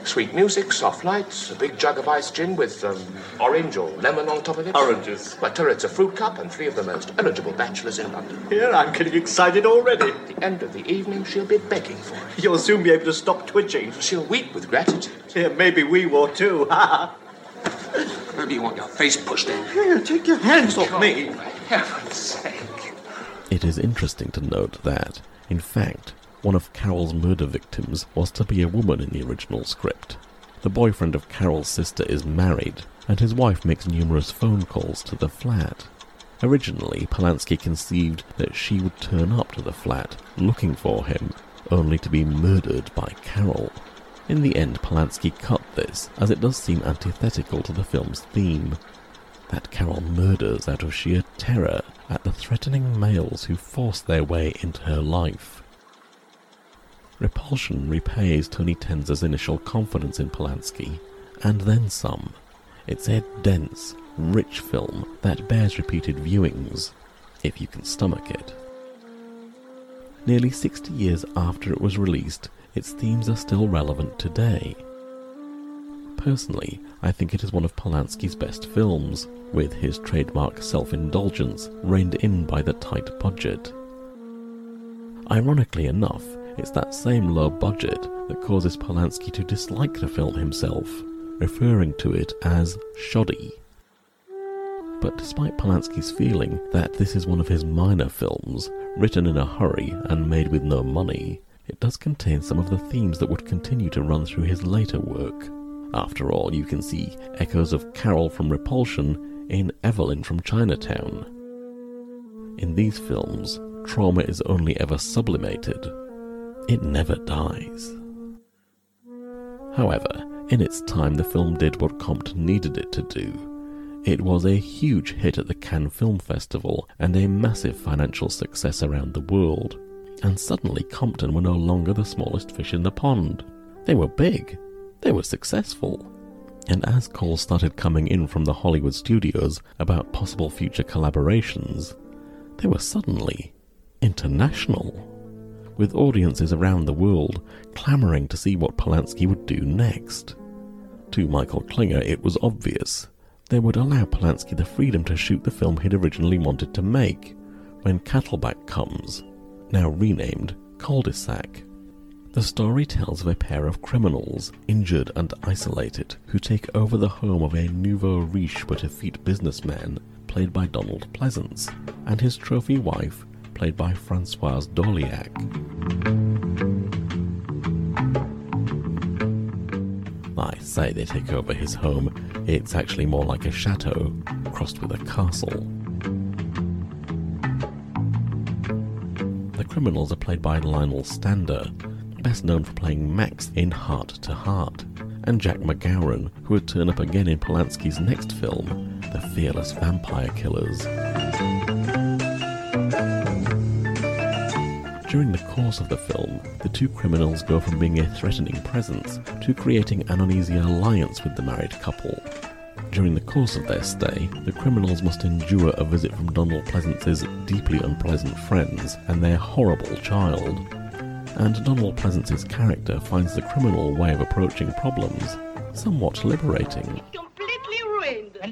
Sweet music, soft lights, a big jug of iced gin with um, orange or lemon on top of it. Oranges. My turret's a fruit cup and three of the most eligible bachelors in London. Here, I'm getting excited already. At the end of the evening, she'll be begging for it. You'll soon be able to stop twitching. She'll weep with gratitude. Yeah, maybe we will too. Maybe you want your face pushed in. Here, take your hands off me. For heaven's sake. It is interesting to note that, in fact, one of Carol's murder victims was to be a woman in the original script. The boyfriend of Carol's sister is married, and his wife makes numerous phone calls to the flat. Originally, Polanski conceived that she would turn up to the flat looking for him, only to be murdered by Carol. In the end, Polanski cut this, as it does seem antithetical to the film's theme. That Carol murders out of sheer terror at the threatening males who force their way into her life. Repulsion repays Tony Tenser's initial confidence in Polanski, and then some. It's a dense, rich film that bears repeated viewings, if you can stomach it. Nearly 60 years after it was released, its themes are still relevant today. Personally, I think it is one of Polanski's best films, with his trademark self-indulgence reined in by the tight budget. Ironically enough, it's that same low budget that causes Polanski to dislike the film himself, referring to it as shoddy. But despite Polanski's feeling that this is one of his minor films, written in a hurry and made with no money, it does contain some of the themes that would continue to run through his later work. After all, you can see echoes of Carol from Repulsion in Evelyn from Chinatown. In these films, trauma is only ever sublimated. It never dies. However, in its time the film did what Compton needed it to do. It was a huge hit at the Cannes Film Festival and a massive financial success around the world. And suddenly Compton were no longer the smallest fish in the pond. They were big. They were successful. And as calls started coming in from the Hollywood studios about possible future collaborations, they were suddenly international, with audiences around the world clamoring to see what Polanski would do next. To Michael Klinger, it was obvious they would allow Polanski the freedom to shoot the film he'd originally wanted to make when Katelbach comes, now renamed Cul-de-sac. The story tells of a pair of criminals, injured and isolated, who take over the home of a nouveau riche but effete businessman, played by Donald Pleasence, and his trophy wife, played by Francoise Dorléac. I say they take over his home, it's actually more like a chateau crossed with a castle. The criminals are played by Lionel Stander, best known for playing Max in Hart to Hart, and Jack MacGowran, who would turn up again in Polanski's next film, The Fearless Vampire Killers. During the course of the film, the two criminals go from being a threatening presence to creating an uneasy alliance with the married couple. During the course of their stay, the criminals must endure a visit from Donald Pleasence's deeply unpleasant friends and their horrible child. And Donald Pleasence's character finds the criminal way of approaching problems somewhat liberating.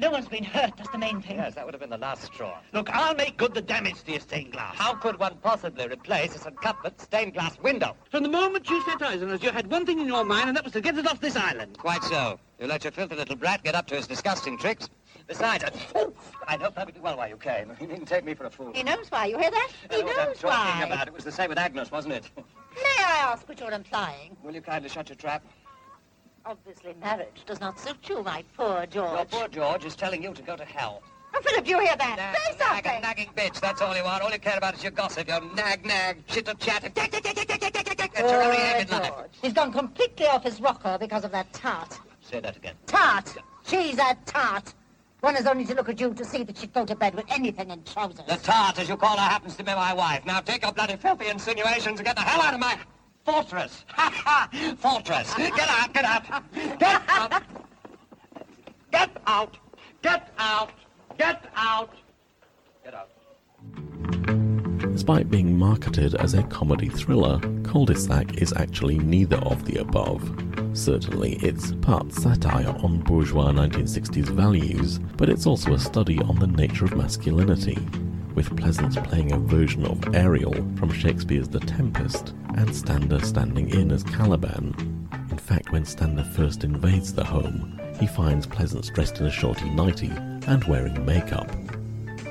Completely ruined. And no one's been hurt, that's the main thing. Yes, that would have been the last straw. Look, I'll make good the damage to your stained glass. How could one possibly replace a St. Cuthbert's stained glass window? From the moment you set eyes on us, you had one thing in your mind, and that was to get us off this island. Quite so. You let your filthy little brat get up to his disgusting tricks. Besides, I, I know perfectly well why you came. You needn't take me for a fool. He knows why, you hear that? He I know what I'm talking why. about. It was the same with Agnes, wasn't it? May I ask what you're implying? Will you kindly shut your trap? Obviously, marriage does not suit you, my poor George. Your poor George is telling you to go to hell. Oh, Philip, you hear that? Nag, Say nag, a nagging bitch, that's all you are. All you care about is your gossip, your nag, nag, chitter chatter. That's your very aim in Poor life. George. He's gone completely off his rocker because of that tart. Say that again. Tart! She's a tart. One has only to look at you to see that she'd go to bed with anything in trousers. The tart, as you call her, happens to be my wife. Now take your bloody filthy insinuations and get the hell out of my fortress. Fortress. Get out, get out. Get out. Get out. Get out. Get out. Get out. Despite being marketed as a comedy thriller, Cul-de-sac is actually neither of the above. Certainly, it's part satire on bourgeois 1960s values, but it's also a study on the nature of masculinity, with Pleasence playing a version of Ariel from Shakespeare's The Tempest, and Stander standing in as Caliban. In fact, when Stander first invades the home, he finds Pleasence dressed in a shorty nightie and wearing makeup.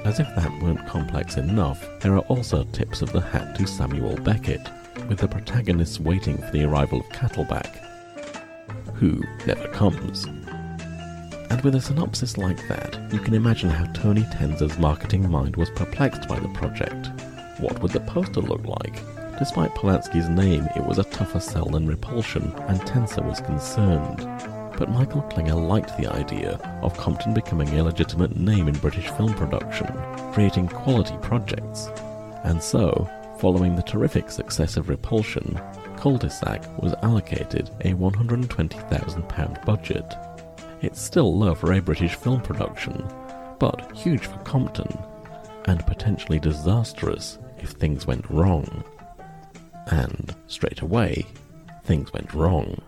As if that weren't complex enough, there are also tips of the hat to Samuel Beckett, with the protagonists waiting for the arrival of Katelbach, who never comes. And with a synopsis like that, you can imagine how Tony Tenser's marketing mind was perplexed by the project. What would the poster look like? Despite Polanski's name, it was a tougher sell than Repulsion, and Tenser was concerned. But Michael Klinger liked the idea of Compton becoming a legitimate name in British film production, creating quality projects. And so, following the terrific success of Repulsion, Cul-de-sac was allocated a £120,000 budget. It's still low for a British film production, but huge for Compton, and potentially disastrous if things went wrong. And straight away, things went wrong.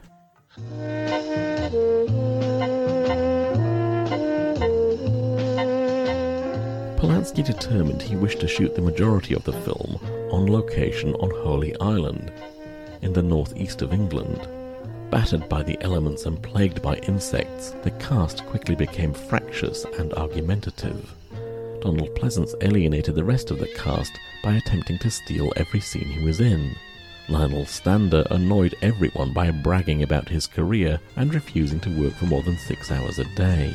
Polanski determined he wished to shoot the majority of the film on location on Holy Island, in the northeast of England. Battered by the elements and plagued by insects, the cast quickly became fractious and argumentative. Donald Pleasence alienated the rest of the cast by attempting to steal every scene he was in. Lionel Stander annoyed everyone by bragging about his career and refusing to work for more than six hours a day.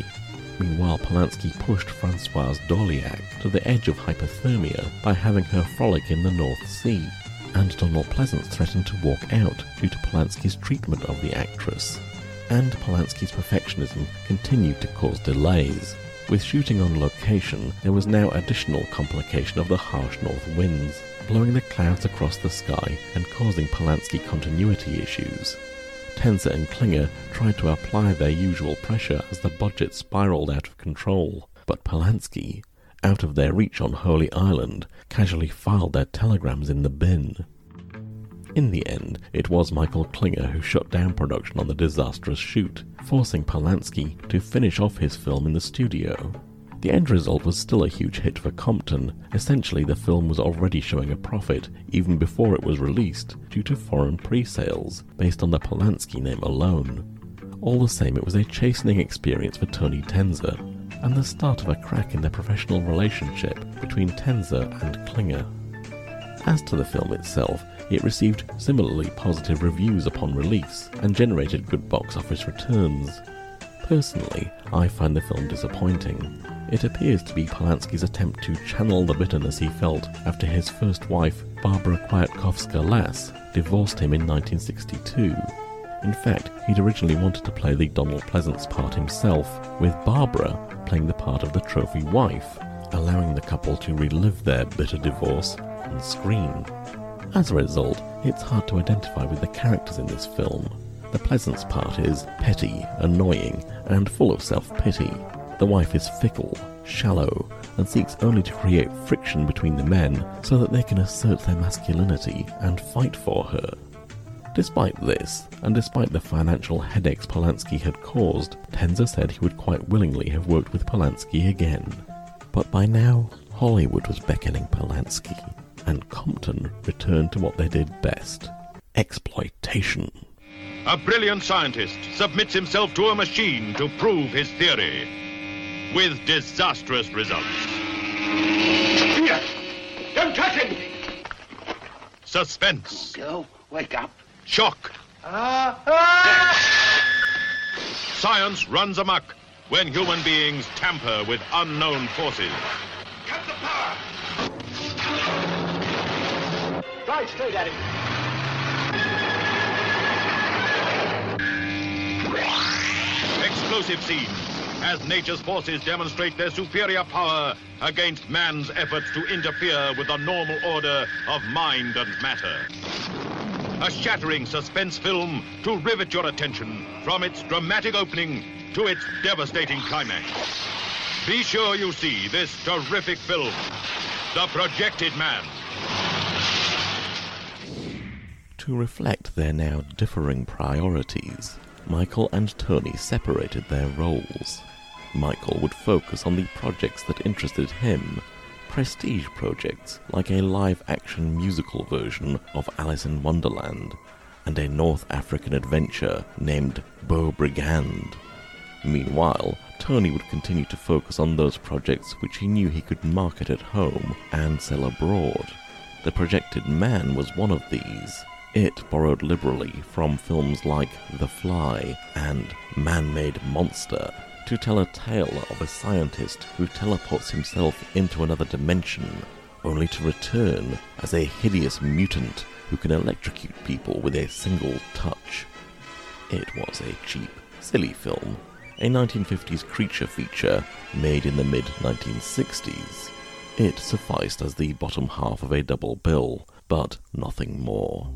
Meanwhile, Polanski pushed Francoise Dorléac to the edge of hypothermia by having her frolic in the North Sea, and Donald Pleasence threatened to walk out due to Polanski's treatment of the actress. And Polanski's perfectionism continued to cause delays. With shooting on location, there was now additional complication of the harsh north winds, blowing the clouds across the sky and causing Polanski continuity issues. Tenser and Klinger tried to apply their usual pressure as the budget spiraled out of control, but Polanski, out of their reach on Holy Island, casually filed their telegrams in the bin. In the end, it was Michael Klinger who shut down production on the disastrous shoot, forcing Polanski to finish off his film in the studio. The end result was still a huge hit for Compton. Essentially, the film was already showing a profit even before it was released due to foreign pre-sales based on the Polanski name alone. All the same, it was a chastening experience for Tony Tenser and the start of a crack in the professional relationship between Tenser and Klinger. As to the film itself, it received similarly positive reviews upon release and generated good box office returns. Personally, I find the film disappointing. It appears to be Polanski's attempt to channel the bitterness he felt after his first wife, Barbara Kwiatkowska-Lass, divorced him in 1962. In fact, he'd originally wanted to play the Donald Pleasence part himself, with Barbara playing the part of the trophy wife, allowing the couple to relive their bitter divorce on screen. As a result, it's hard to identify with the characters in this film. The Pleasence part is petty, annoying, and full of self-pity. The wife is fickle, shallow, and seeks only to create friction between the men so that they can assert their masculinity and fight for her. Despite this, and despite the financial headaches Polanski had caused, Tenser said he would quite willingly have worked with Polanski again. But by now, Hollywood was beckoning Polanski, and Compton returned to what they did best exploitation. A brilliant scientist submits himself to a machine to prove his theory, with disastrous results. Here! Don't touch him! Suspense, Girl, wake up. Shock, Ah! ah! science runs amok when human beings tamper with unknown forces. Cut the power! Right straight at him. Explosive scene as nature's forces demonstrate their superior power against man's efforts to interfere with the normal order of mind and matter. A shattering suspense film to rivet your attention from its dramatic opening to its devastating climax. Be sure you see this terrific film, The Projected Man. To reflect their now differing priorities, Michael and Tony separated their roles. Michael would focus on the projects that interested him, prestige projects like a live action musical version of Alice in Wonderland and a North African adventure named Beau Brigand. Meanwhile, Tony would continue to focus on those projects which he knew he could market at home and sell abroad. The Projected Man was one of these. It borrowed liberally from films like The Fly and Man Made Monster to tell a tale of a scientist who teleports himself into another dimension, only to return as a hideous mutant who can electrocute people with a single touch. It was a cheap Silly Film, a 1950s creature feature made in the mid 1960s. It sufficed as the bottom half of a double bill, but nothing more.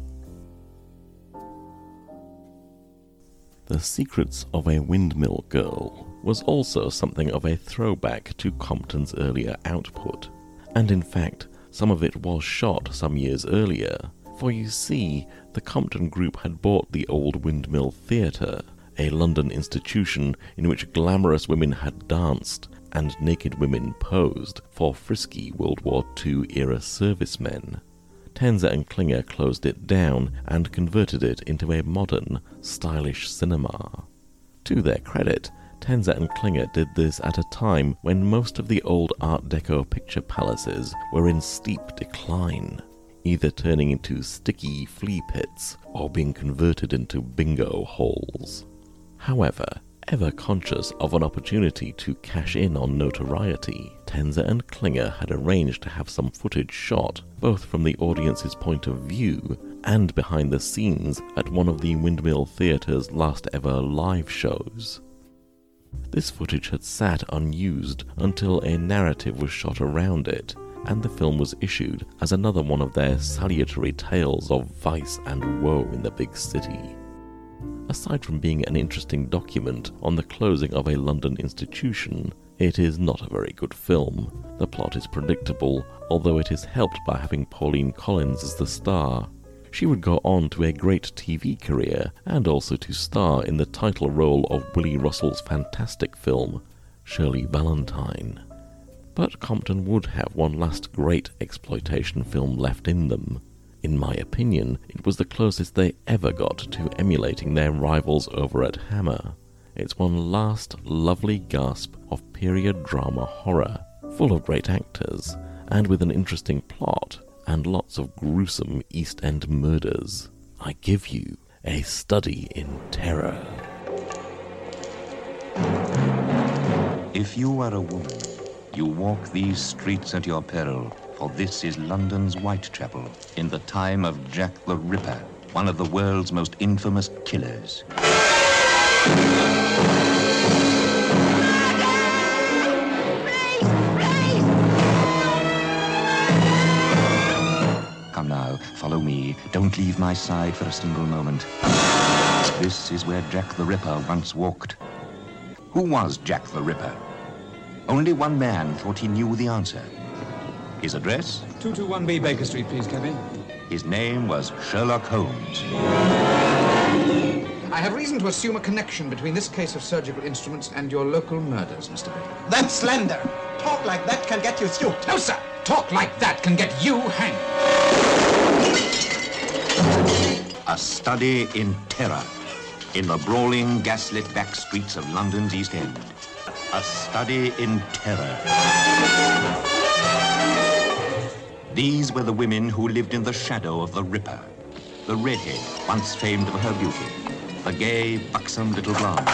The Secrets of a Windmill Girl was also something of a throwback to Compton's earlier output, and in fact, some of it was shot some years earlier. For you see, the Compton Group had bought the old Windmill Theatre, a London institution in which glamorous women had danced and naked women posed for frisky World War II era servicemen. Tenser and Klinger closed it down and converted it into a modern, stylish cinema. To their credit, Tenser and Klinger did this at a time when most of the old Art Deco picture palaces were in steep decline, either turning into sticky flea pits or being converted into bingo halls. However, ever conscious of an opportunity to cash in on notoriety, Tenser and Klinger had arranged to have some footage shot, both from the audience's point of view and behind the scenes at one of the Windmill Theatre's last ever live shows. This footage had sat unused until a narrative was shot around it, and the film was issued as another one of their salutary tales of vice and woe in the big city. Aside from being an interesting document on the closing of a London institution, it is not a very good film. The plot is predictable, although it is helped by having Pauline Collins as the star. She would go on to a great TV career and also to star in the title role of Willy Russell's fantastic film, Shirley Valentine. But Compton would have one last great exploitation film left in them. In my opinion, it was the closest they ever got to emulating their rivals over at Hammer. It's one last lovely gasp of period drama horror, full of great actors, and with an interesting plot and lots of gruesome East End murders. I give you a study in terror. If you are a woman, you walk these streets at your peril, for this is London's Whitechapel, in the time of Jack the Ripper, one of the world's most infamous killers. Me. Don't leave my side for a single moment. This is where Jack the Ripper once walked. Who was Jack the Ripper? Only one man thought he knew the answer. His address? 221B Baker Street, please, Kevin. His name was Sherlock Holmes. I have reason to assume a connection between this case of surgical instruments and your local murders, Mr. Baker. That's slender. Talk like that can get you sued. No, sir. Talk like that can get you hanged. A study in terror in the brawling, gaslit back streets of London's East End. A study in terror. These were the women who lived in the shadow of the Ripper. The redhead, once famed for her beauty. The gay, buxom little blonde.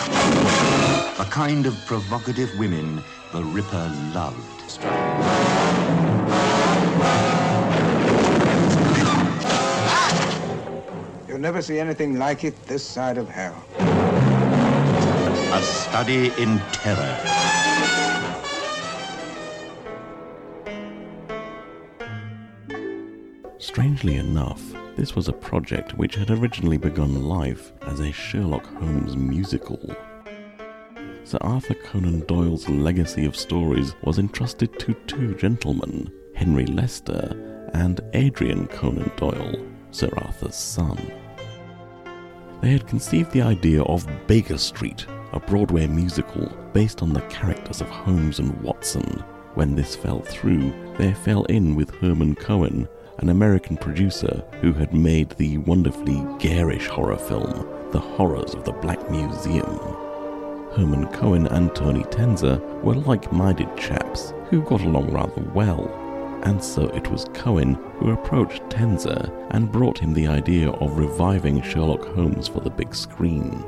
The kind of provocative women the Ripper loved. Never see anything like it this side of hell. A study in terror. Strangely enough, this was a project which had originally begun life as a Sherlock Holmes musical. Sir Arthur Conan Doyle's legacy of stories was entrusted to two gentlemen, Henry Lester and Adrian Conan Doyle, Sir Arthur's son. They had conceived the idea of Baker Street, a Broadway musical based on the characters of Holmes and Watson. When this fell through, they fell in with Herman Cohen, an American producer who had made the wonderfully garish horror film, The Horrors of the Black Museum. Herman Cohen and Tony Tenser were like minded chaps who got along rather well, and so it was Cohen who approached Tenser and brought him the idea of reviving Sherlock Holmes for the big screen.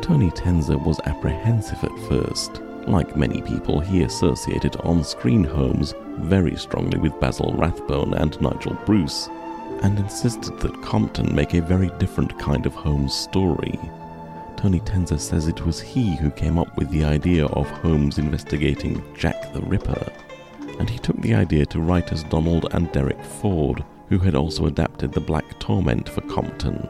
Tony Tenser was apprehensive at first. Like many people, he associated on screen Holmes very strongly with Basil Rathbone and Nigel Bruce, and insisted that Compton make a very different kind of Holmes story. Tony Tenser says it was he who came up with the idea of Holmes investigating Jack the Ripper, and he took the idea to writers Donald and Derek Ford, who had also adapted The Black Torment for Compton.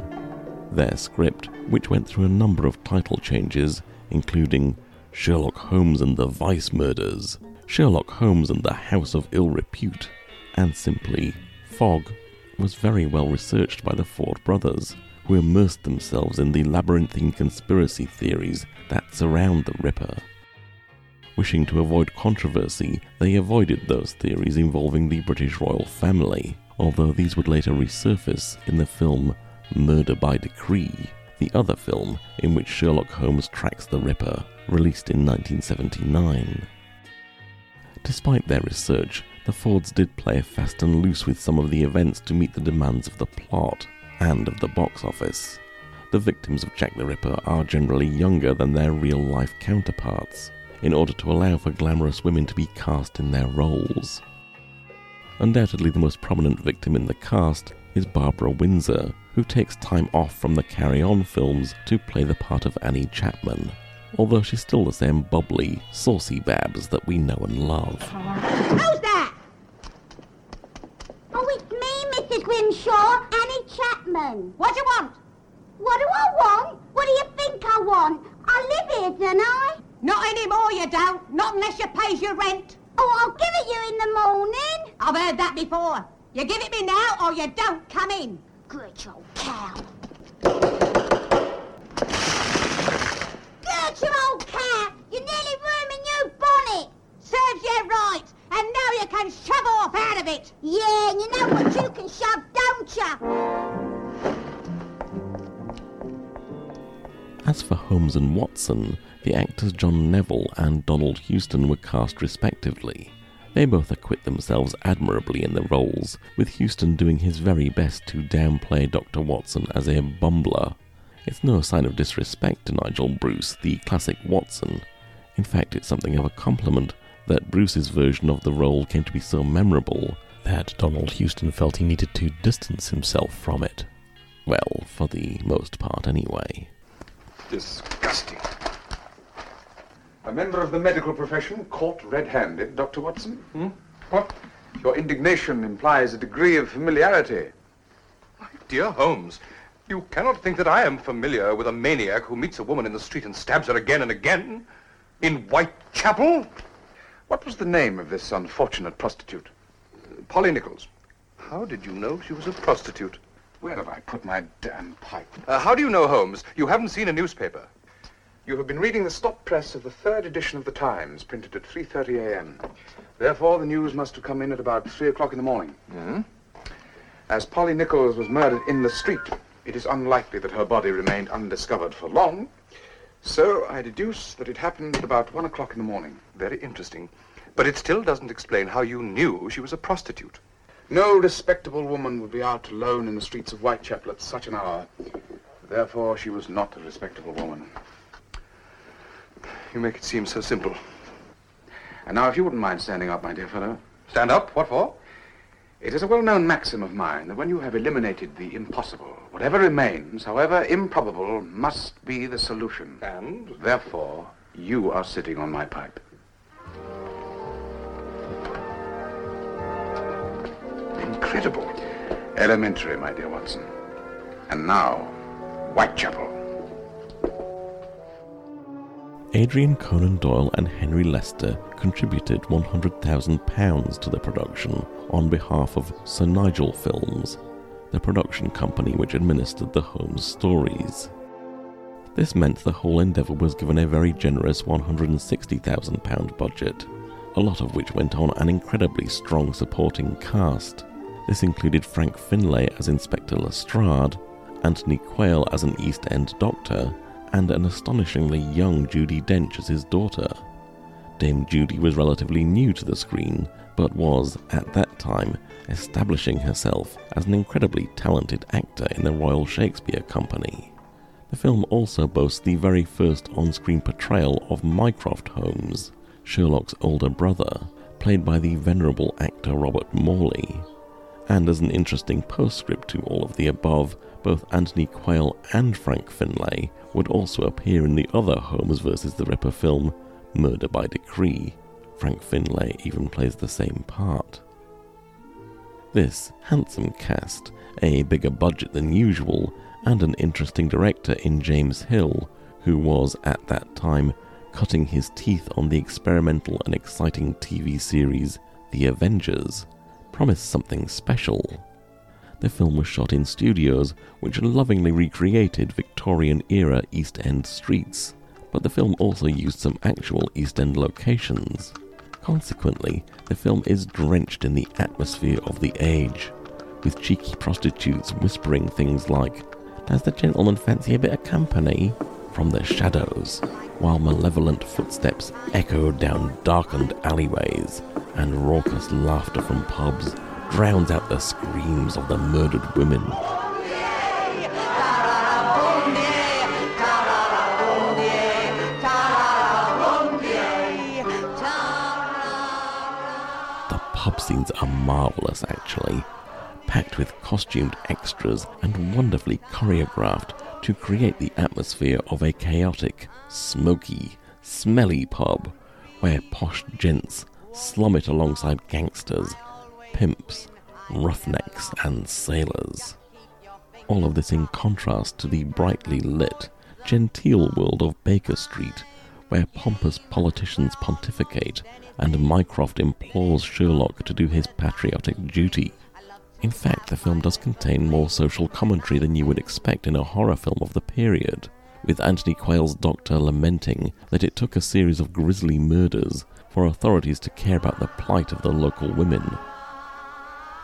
Their script, which went through a number of title changes, including Sherlock Holmes and the Vice Murders, Sherlock Holmes and the House of Ill Repute, and simply Fog, was very well researched by the Ford brothers, who immersed themselves in the labyrinthine conspiracy theories that surround the Ripper. Wishing to avoid controversy, they avoided those theories involving the British royal family, although these would later resurface in the film Murder by Decree, the other film in which Sherlock Holmes tracks the Ripper, released in 1979. Despite their research, the Fords did play fast and loose with some of the events to meet the demands of the plot and of the box office. The victims of Jack the Ripper are generally younger than their real life counterparts, in order to allow for glamorous women to be cast in their roles. Undoubtedly, the most prominent victim in the cast is Barbara Windsor, who takes time off from the Carry On films to play the part of Annie Chapman, although she's still the same bubbly, saucy Babs that we know and love. Who's that? Oh, it's me, Mrs. Grimshaw, Annie Chapman. What do you want? What do I want? What do you think I want? I live here, don't I? Not anymore, you don't. Not unless you pays your rent. Oh, I'll give it you in the morning. I've heard that before. You give it me now or you don't come in. Good old cow. Good old cat. You're nearly ruined your bonnet. Serves you right. And now you can shove off out of it. Yeah, and you know what you can shove, don't you? As for Holmes and Watson, the actors John Neville and Donald Houston were cast respectively. They both acquit themselves admirably in the roles, with Houston doing his very best to downplay Dr. Watson as a bumbler. It's no sign of disrespect to Nigel Bruce, the classic Watson. In fact, it's something of a compliment that Bruce's version of the role came to be so memorable that Donald Houston felt he needed to distance himself from it. Well, for the most part, anyway. Disgusting. A member of the medical profession caught red-handed, Dr. Watson? Hmm? What? Your indignation implies a degree of familiarity. My dear Holmes, you cannot think that I am familiar with a maniac who meets a woman in the street and stabs her again and again? In Whitechapel? What was the name of this unfortunate prostitute? Polly Nichols. How did you know she was a prostitute? Where have I put my damn pipe? Uh, how do you know, Holmes? You haven't seen a newspaper. You have been reading the stop press of the third edition of the Times, printed at 3.30 a.m. Therefore, the news must have come in at about 3 o'clock in the morning. Hmm? As Polly Nichols was murdered in the street, it is unlikely that her body remained undiscovered for long. So I deduce that it happened at about 1 o'clock in the morning. Very interesting. But it still doesn't explain how you knew she was a prostitute. No respectable woman would be out alone in the streets of Whitechapel at such an hour. Therefore, she was not a respectable woman. You make it seem so simple. And now, if you wouldn't mind standing up, my dear fellow. Stand up? What for? It is a well-known maxim of mine that when you have eliminated the impossible, whatever remains, however improbable, must be the solution. And? Therefore, you are sitting on my pipe. Incredible. Elementary, my dear Watson. And now, Whitechapel. Adrian Conan Doyle and Henry Lester contributed £100,000 to the production on behalf of Sir Nigel Films, the production company which administered the Holmes stories. This meant the whole endeavour was given a very generous £160,000 budget, a lot of which went on an incredibly strong supporting cast. This included Frank Finlay as Inspector Lestrade, Anthony Quayle as an East End doctor, and an astonishingly young Judi Dench as his daughter. Dame Judi was relatively new to the screen, but was, at that time, establishing herself as an incredibly talented actor in the Royal Shakespeare Company. The film also boasts the very first on screen portrayal of Mycroft Holmes, Sherlock's older brother, played by the venerable actor Robert Morley. And as an interesting postscript to all of the above, both Anthony Quayle and Frank Finlay would also appear in the other Holmes vs. the Ripper film, Murder by Decree. Frank Finlay even plays the same part. This handsome cast, a bigger budget than usual, and an interesting director in James Hill, who was at that time cutting his teeth on the experimental and exciting TV series The Avengers, promised something special. The film was shot in studios which lovingly recreated Victorian era East End streets, but the film also used some actual East End locations. Consequently, the film is drenched in the atmosphere of the age, with cheeky prostitutes whispering things like, Does the gentleman fancy a bit of company? from the shadows, while malevolent footsteps echo down darkened alleyways, and raucous laughter from pubs drowns out the screams of the murdered women. The pub scenes are marvellous, actually, packed with costumed extras and wonderfully choreographed to create the atmosphere of a chaotic, smoky, smelly pub where posh gents slum it alongside gangsters, pimps, roughnecks, and sailors. All of this in contrast to the brightly lit, genteel world of Baker Street, where pompous politicians pontificate and Mycroft implores Sherlock to do his patriotic duty. In fact, the film does contain more social commentary than you would expect in a horror film of the period, with Anthony Quayle's doctor lamenting that it took a series of grisly murders for authorities to care about the plight of the local women.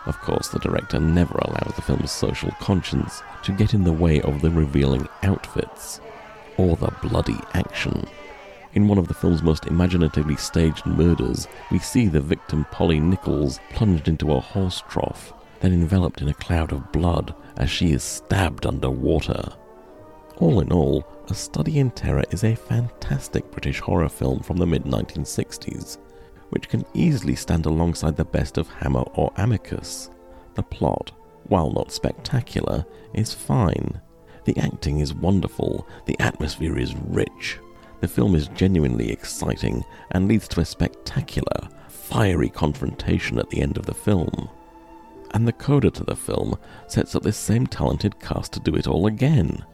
Of course, the director never allows the film's social conscience to get in the way of the revealing outfits or the bloody action. In one of the film's most imaginatively staged murders, we see the victim Polly Nichols plunged into a horse trough, then enveloped in a cloud of blood as she is stabbed underwater. All in all, A Study in Terror is a fantastic British horror film from the mid 1960s, which can easily stand alongside the best of Hammer or Amicus. The plot, while not spectacular, is fine. The acting is wonderful, the atmosphere is rich, the film is genuinely exciting and leads to a spectacular, fiery confrontation at the end of the film. And the coda to the film sets up this same talented cast to do it all again.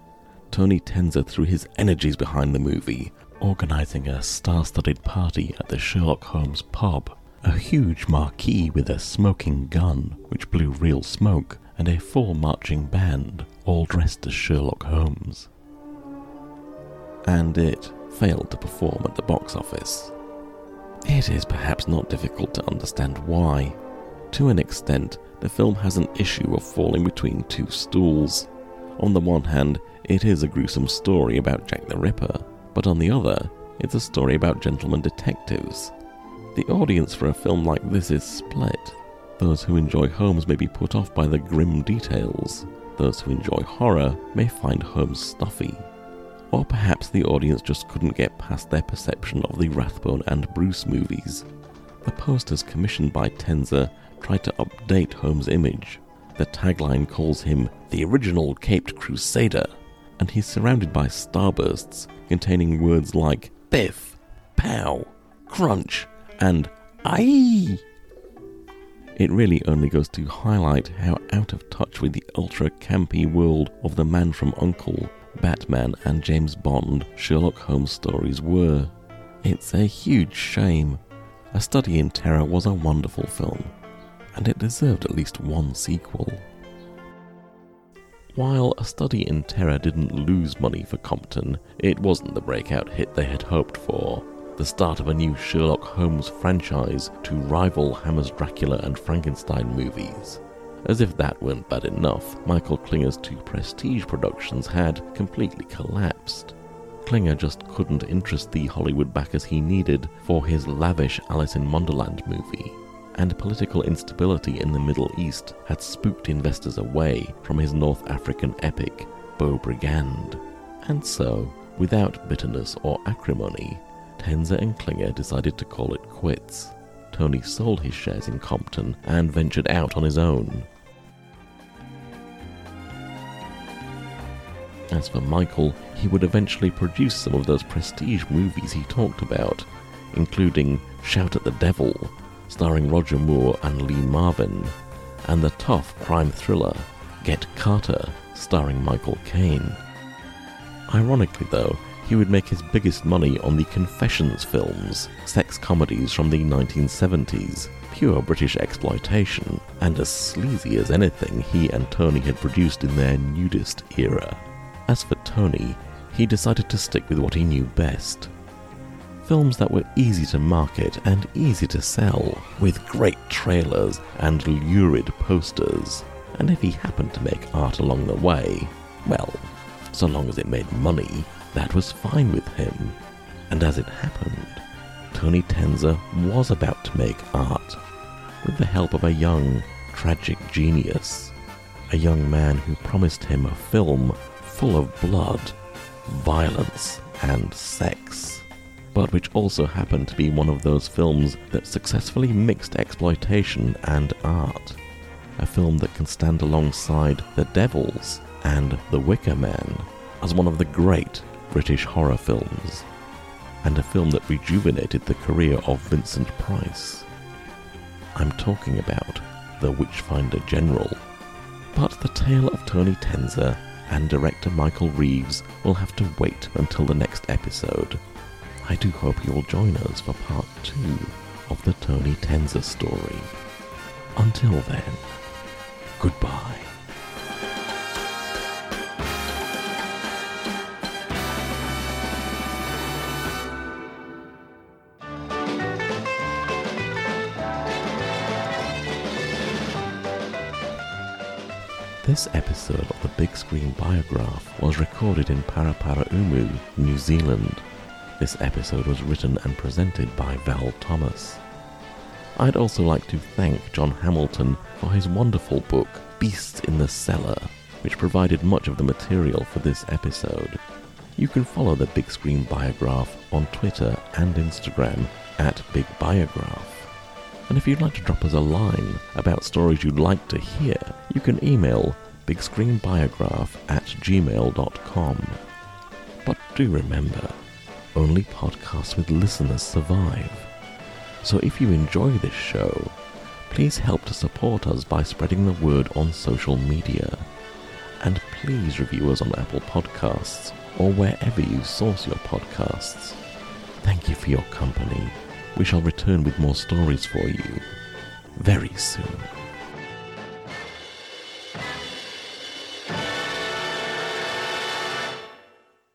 Tony Tenser threw his energies behind the movie, organising a star studded party at the Sherlock Holmes pub. A huge marquee with a smoking gun, which blew real smoke, and a full marching band, all dressed as Sherlock Holmes. And it failed to perform at the box office. It is perhaps not difficult to understand why. To an extent, the film has an issue of falling between two stools. On the one hand, it is a gruesome story about Jack the Ripper, but on the other, it's a story about gentlemen detectives. The audience for a film like this is split. Those who enjoy Holmes may be put off by the grim details. Those who enjoy horror may find Holmes stuffy. Or perhaps the audience just couldn't get past their perception of the Rathbone and Bruce movies. The posters commissioned by Tenser tried to update Holmes' image. The tagline calls him the original Caped Crusader, and he's surrounded by starbursts containing words like biff, pow, crunch, and aye. It really only goes to highlight how out of touch with the ultra campy world of The Man from Uncle, Batman, and James Bond Sherlock Holmes stories were. It's a huge shame. A Study in Terror was a wonderful film, and it deserved at least one sequel. While A Study in Terror didn't lose money for Compton, it wasn't the breakout hit they had hoped for. The start of a new Sherlock Holmes franchise to rival Hammer's Dracula and Frankenstein movies. As if that weren't bad enough, Michael Klinger's two prestige productions had completely collapsed. Klinger just couldn't interest the Hollywood backers he needed for his lavish Alice in Wonderland movie and political instability in the Middle East had spooked investors away from his North African epic, Beaubrigand. And so, without bitterness or acrimony, Tenser and Klinger decided to call it quits. Tony sold his shares in Compton and ventured out on his own. As for Michael, he would eventually produce some of those prestige movies he talked about, including Shout at the Devil, starring Roger Moore and Lee Marvin, and the tough crime thriller Get Carter, starring Michael Caine. Ironically, though, he would make his biggest money on the Confessions films, sex comedies from the 1970s, pure British exploitation, and as sleazy as anything he and Tony had produced in their nudist era. As for Tony, he decided to stick with what he knew best. Films that were easy to market and easy to sell, with great trailers and lurid posters. And if he happened to make art along the way, well, so long as it made money, that was fine with him. And as it happened, Tony Tenser was about to make art with the help of a young, tragic genius. A young man who promised him a film full of blood, violence, and sex. But which also happened to be one of those films that successfully mixed exploitation and art. A film that can stand alongside The Devils and The Wicker Man as one of the great British horror films, and a film that rejuvenated the career of Vincent Price. I'm talking about The Witchfinder General. But the tale of Tony Tenser and director Michael Reeves will have to wait until the next episode. I do hope you'll join us for part two of the Tony Tenser story. Until then, goodbye. This episode of the Big Screen Biograph was recorded in Paraparaumu, New Zealand. This episode was written and presented by Val Thomas. I'd also like to thank John Hamilton for his wonderful book, Beasts in the Cellar, which provided much of the material for this episode. You can follow the Big Screen Biograph on Twitter and Instagram at Big Biograph. And if you'd like to drop us a line about stories you'd like to hear, you can email bigscreenbiograph at gmail.com. But do remember, only podcasts with listeners survive. So if you enjoy this show, please help to support us by spreading the word on social media. And please review us on Apple Podcasts or wherever you source your podcasts. Thank you for your company. We shall return with more stories for you very soon.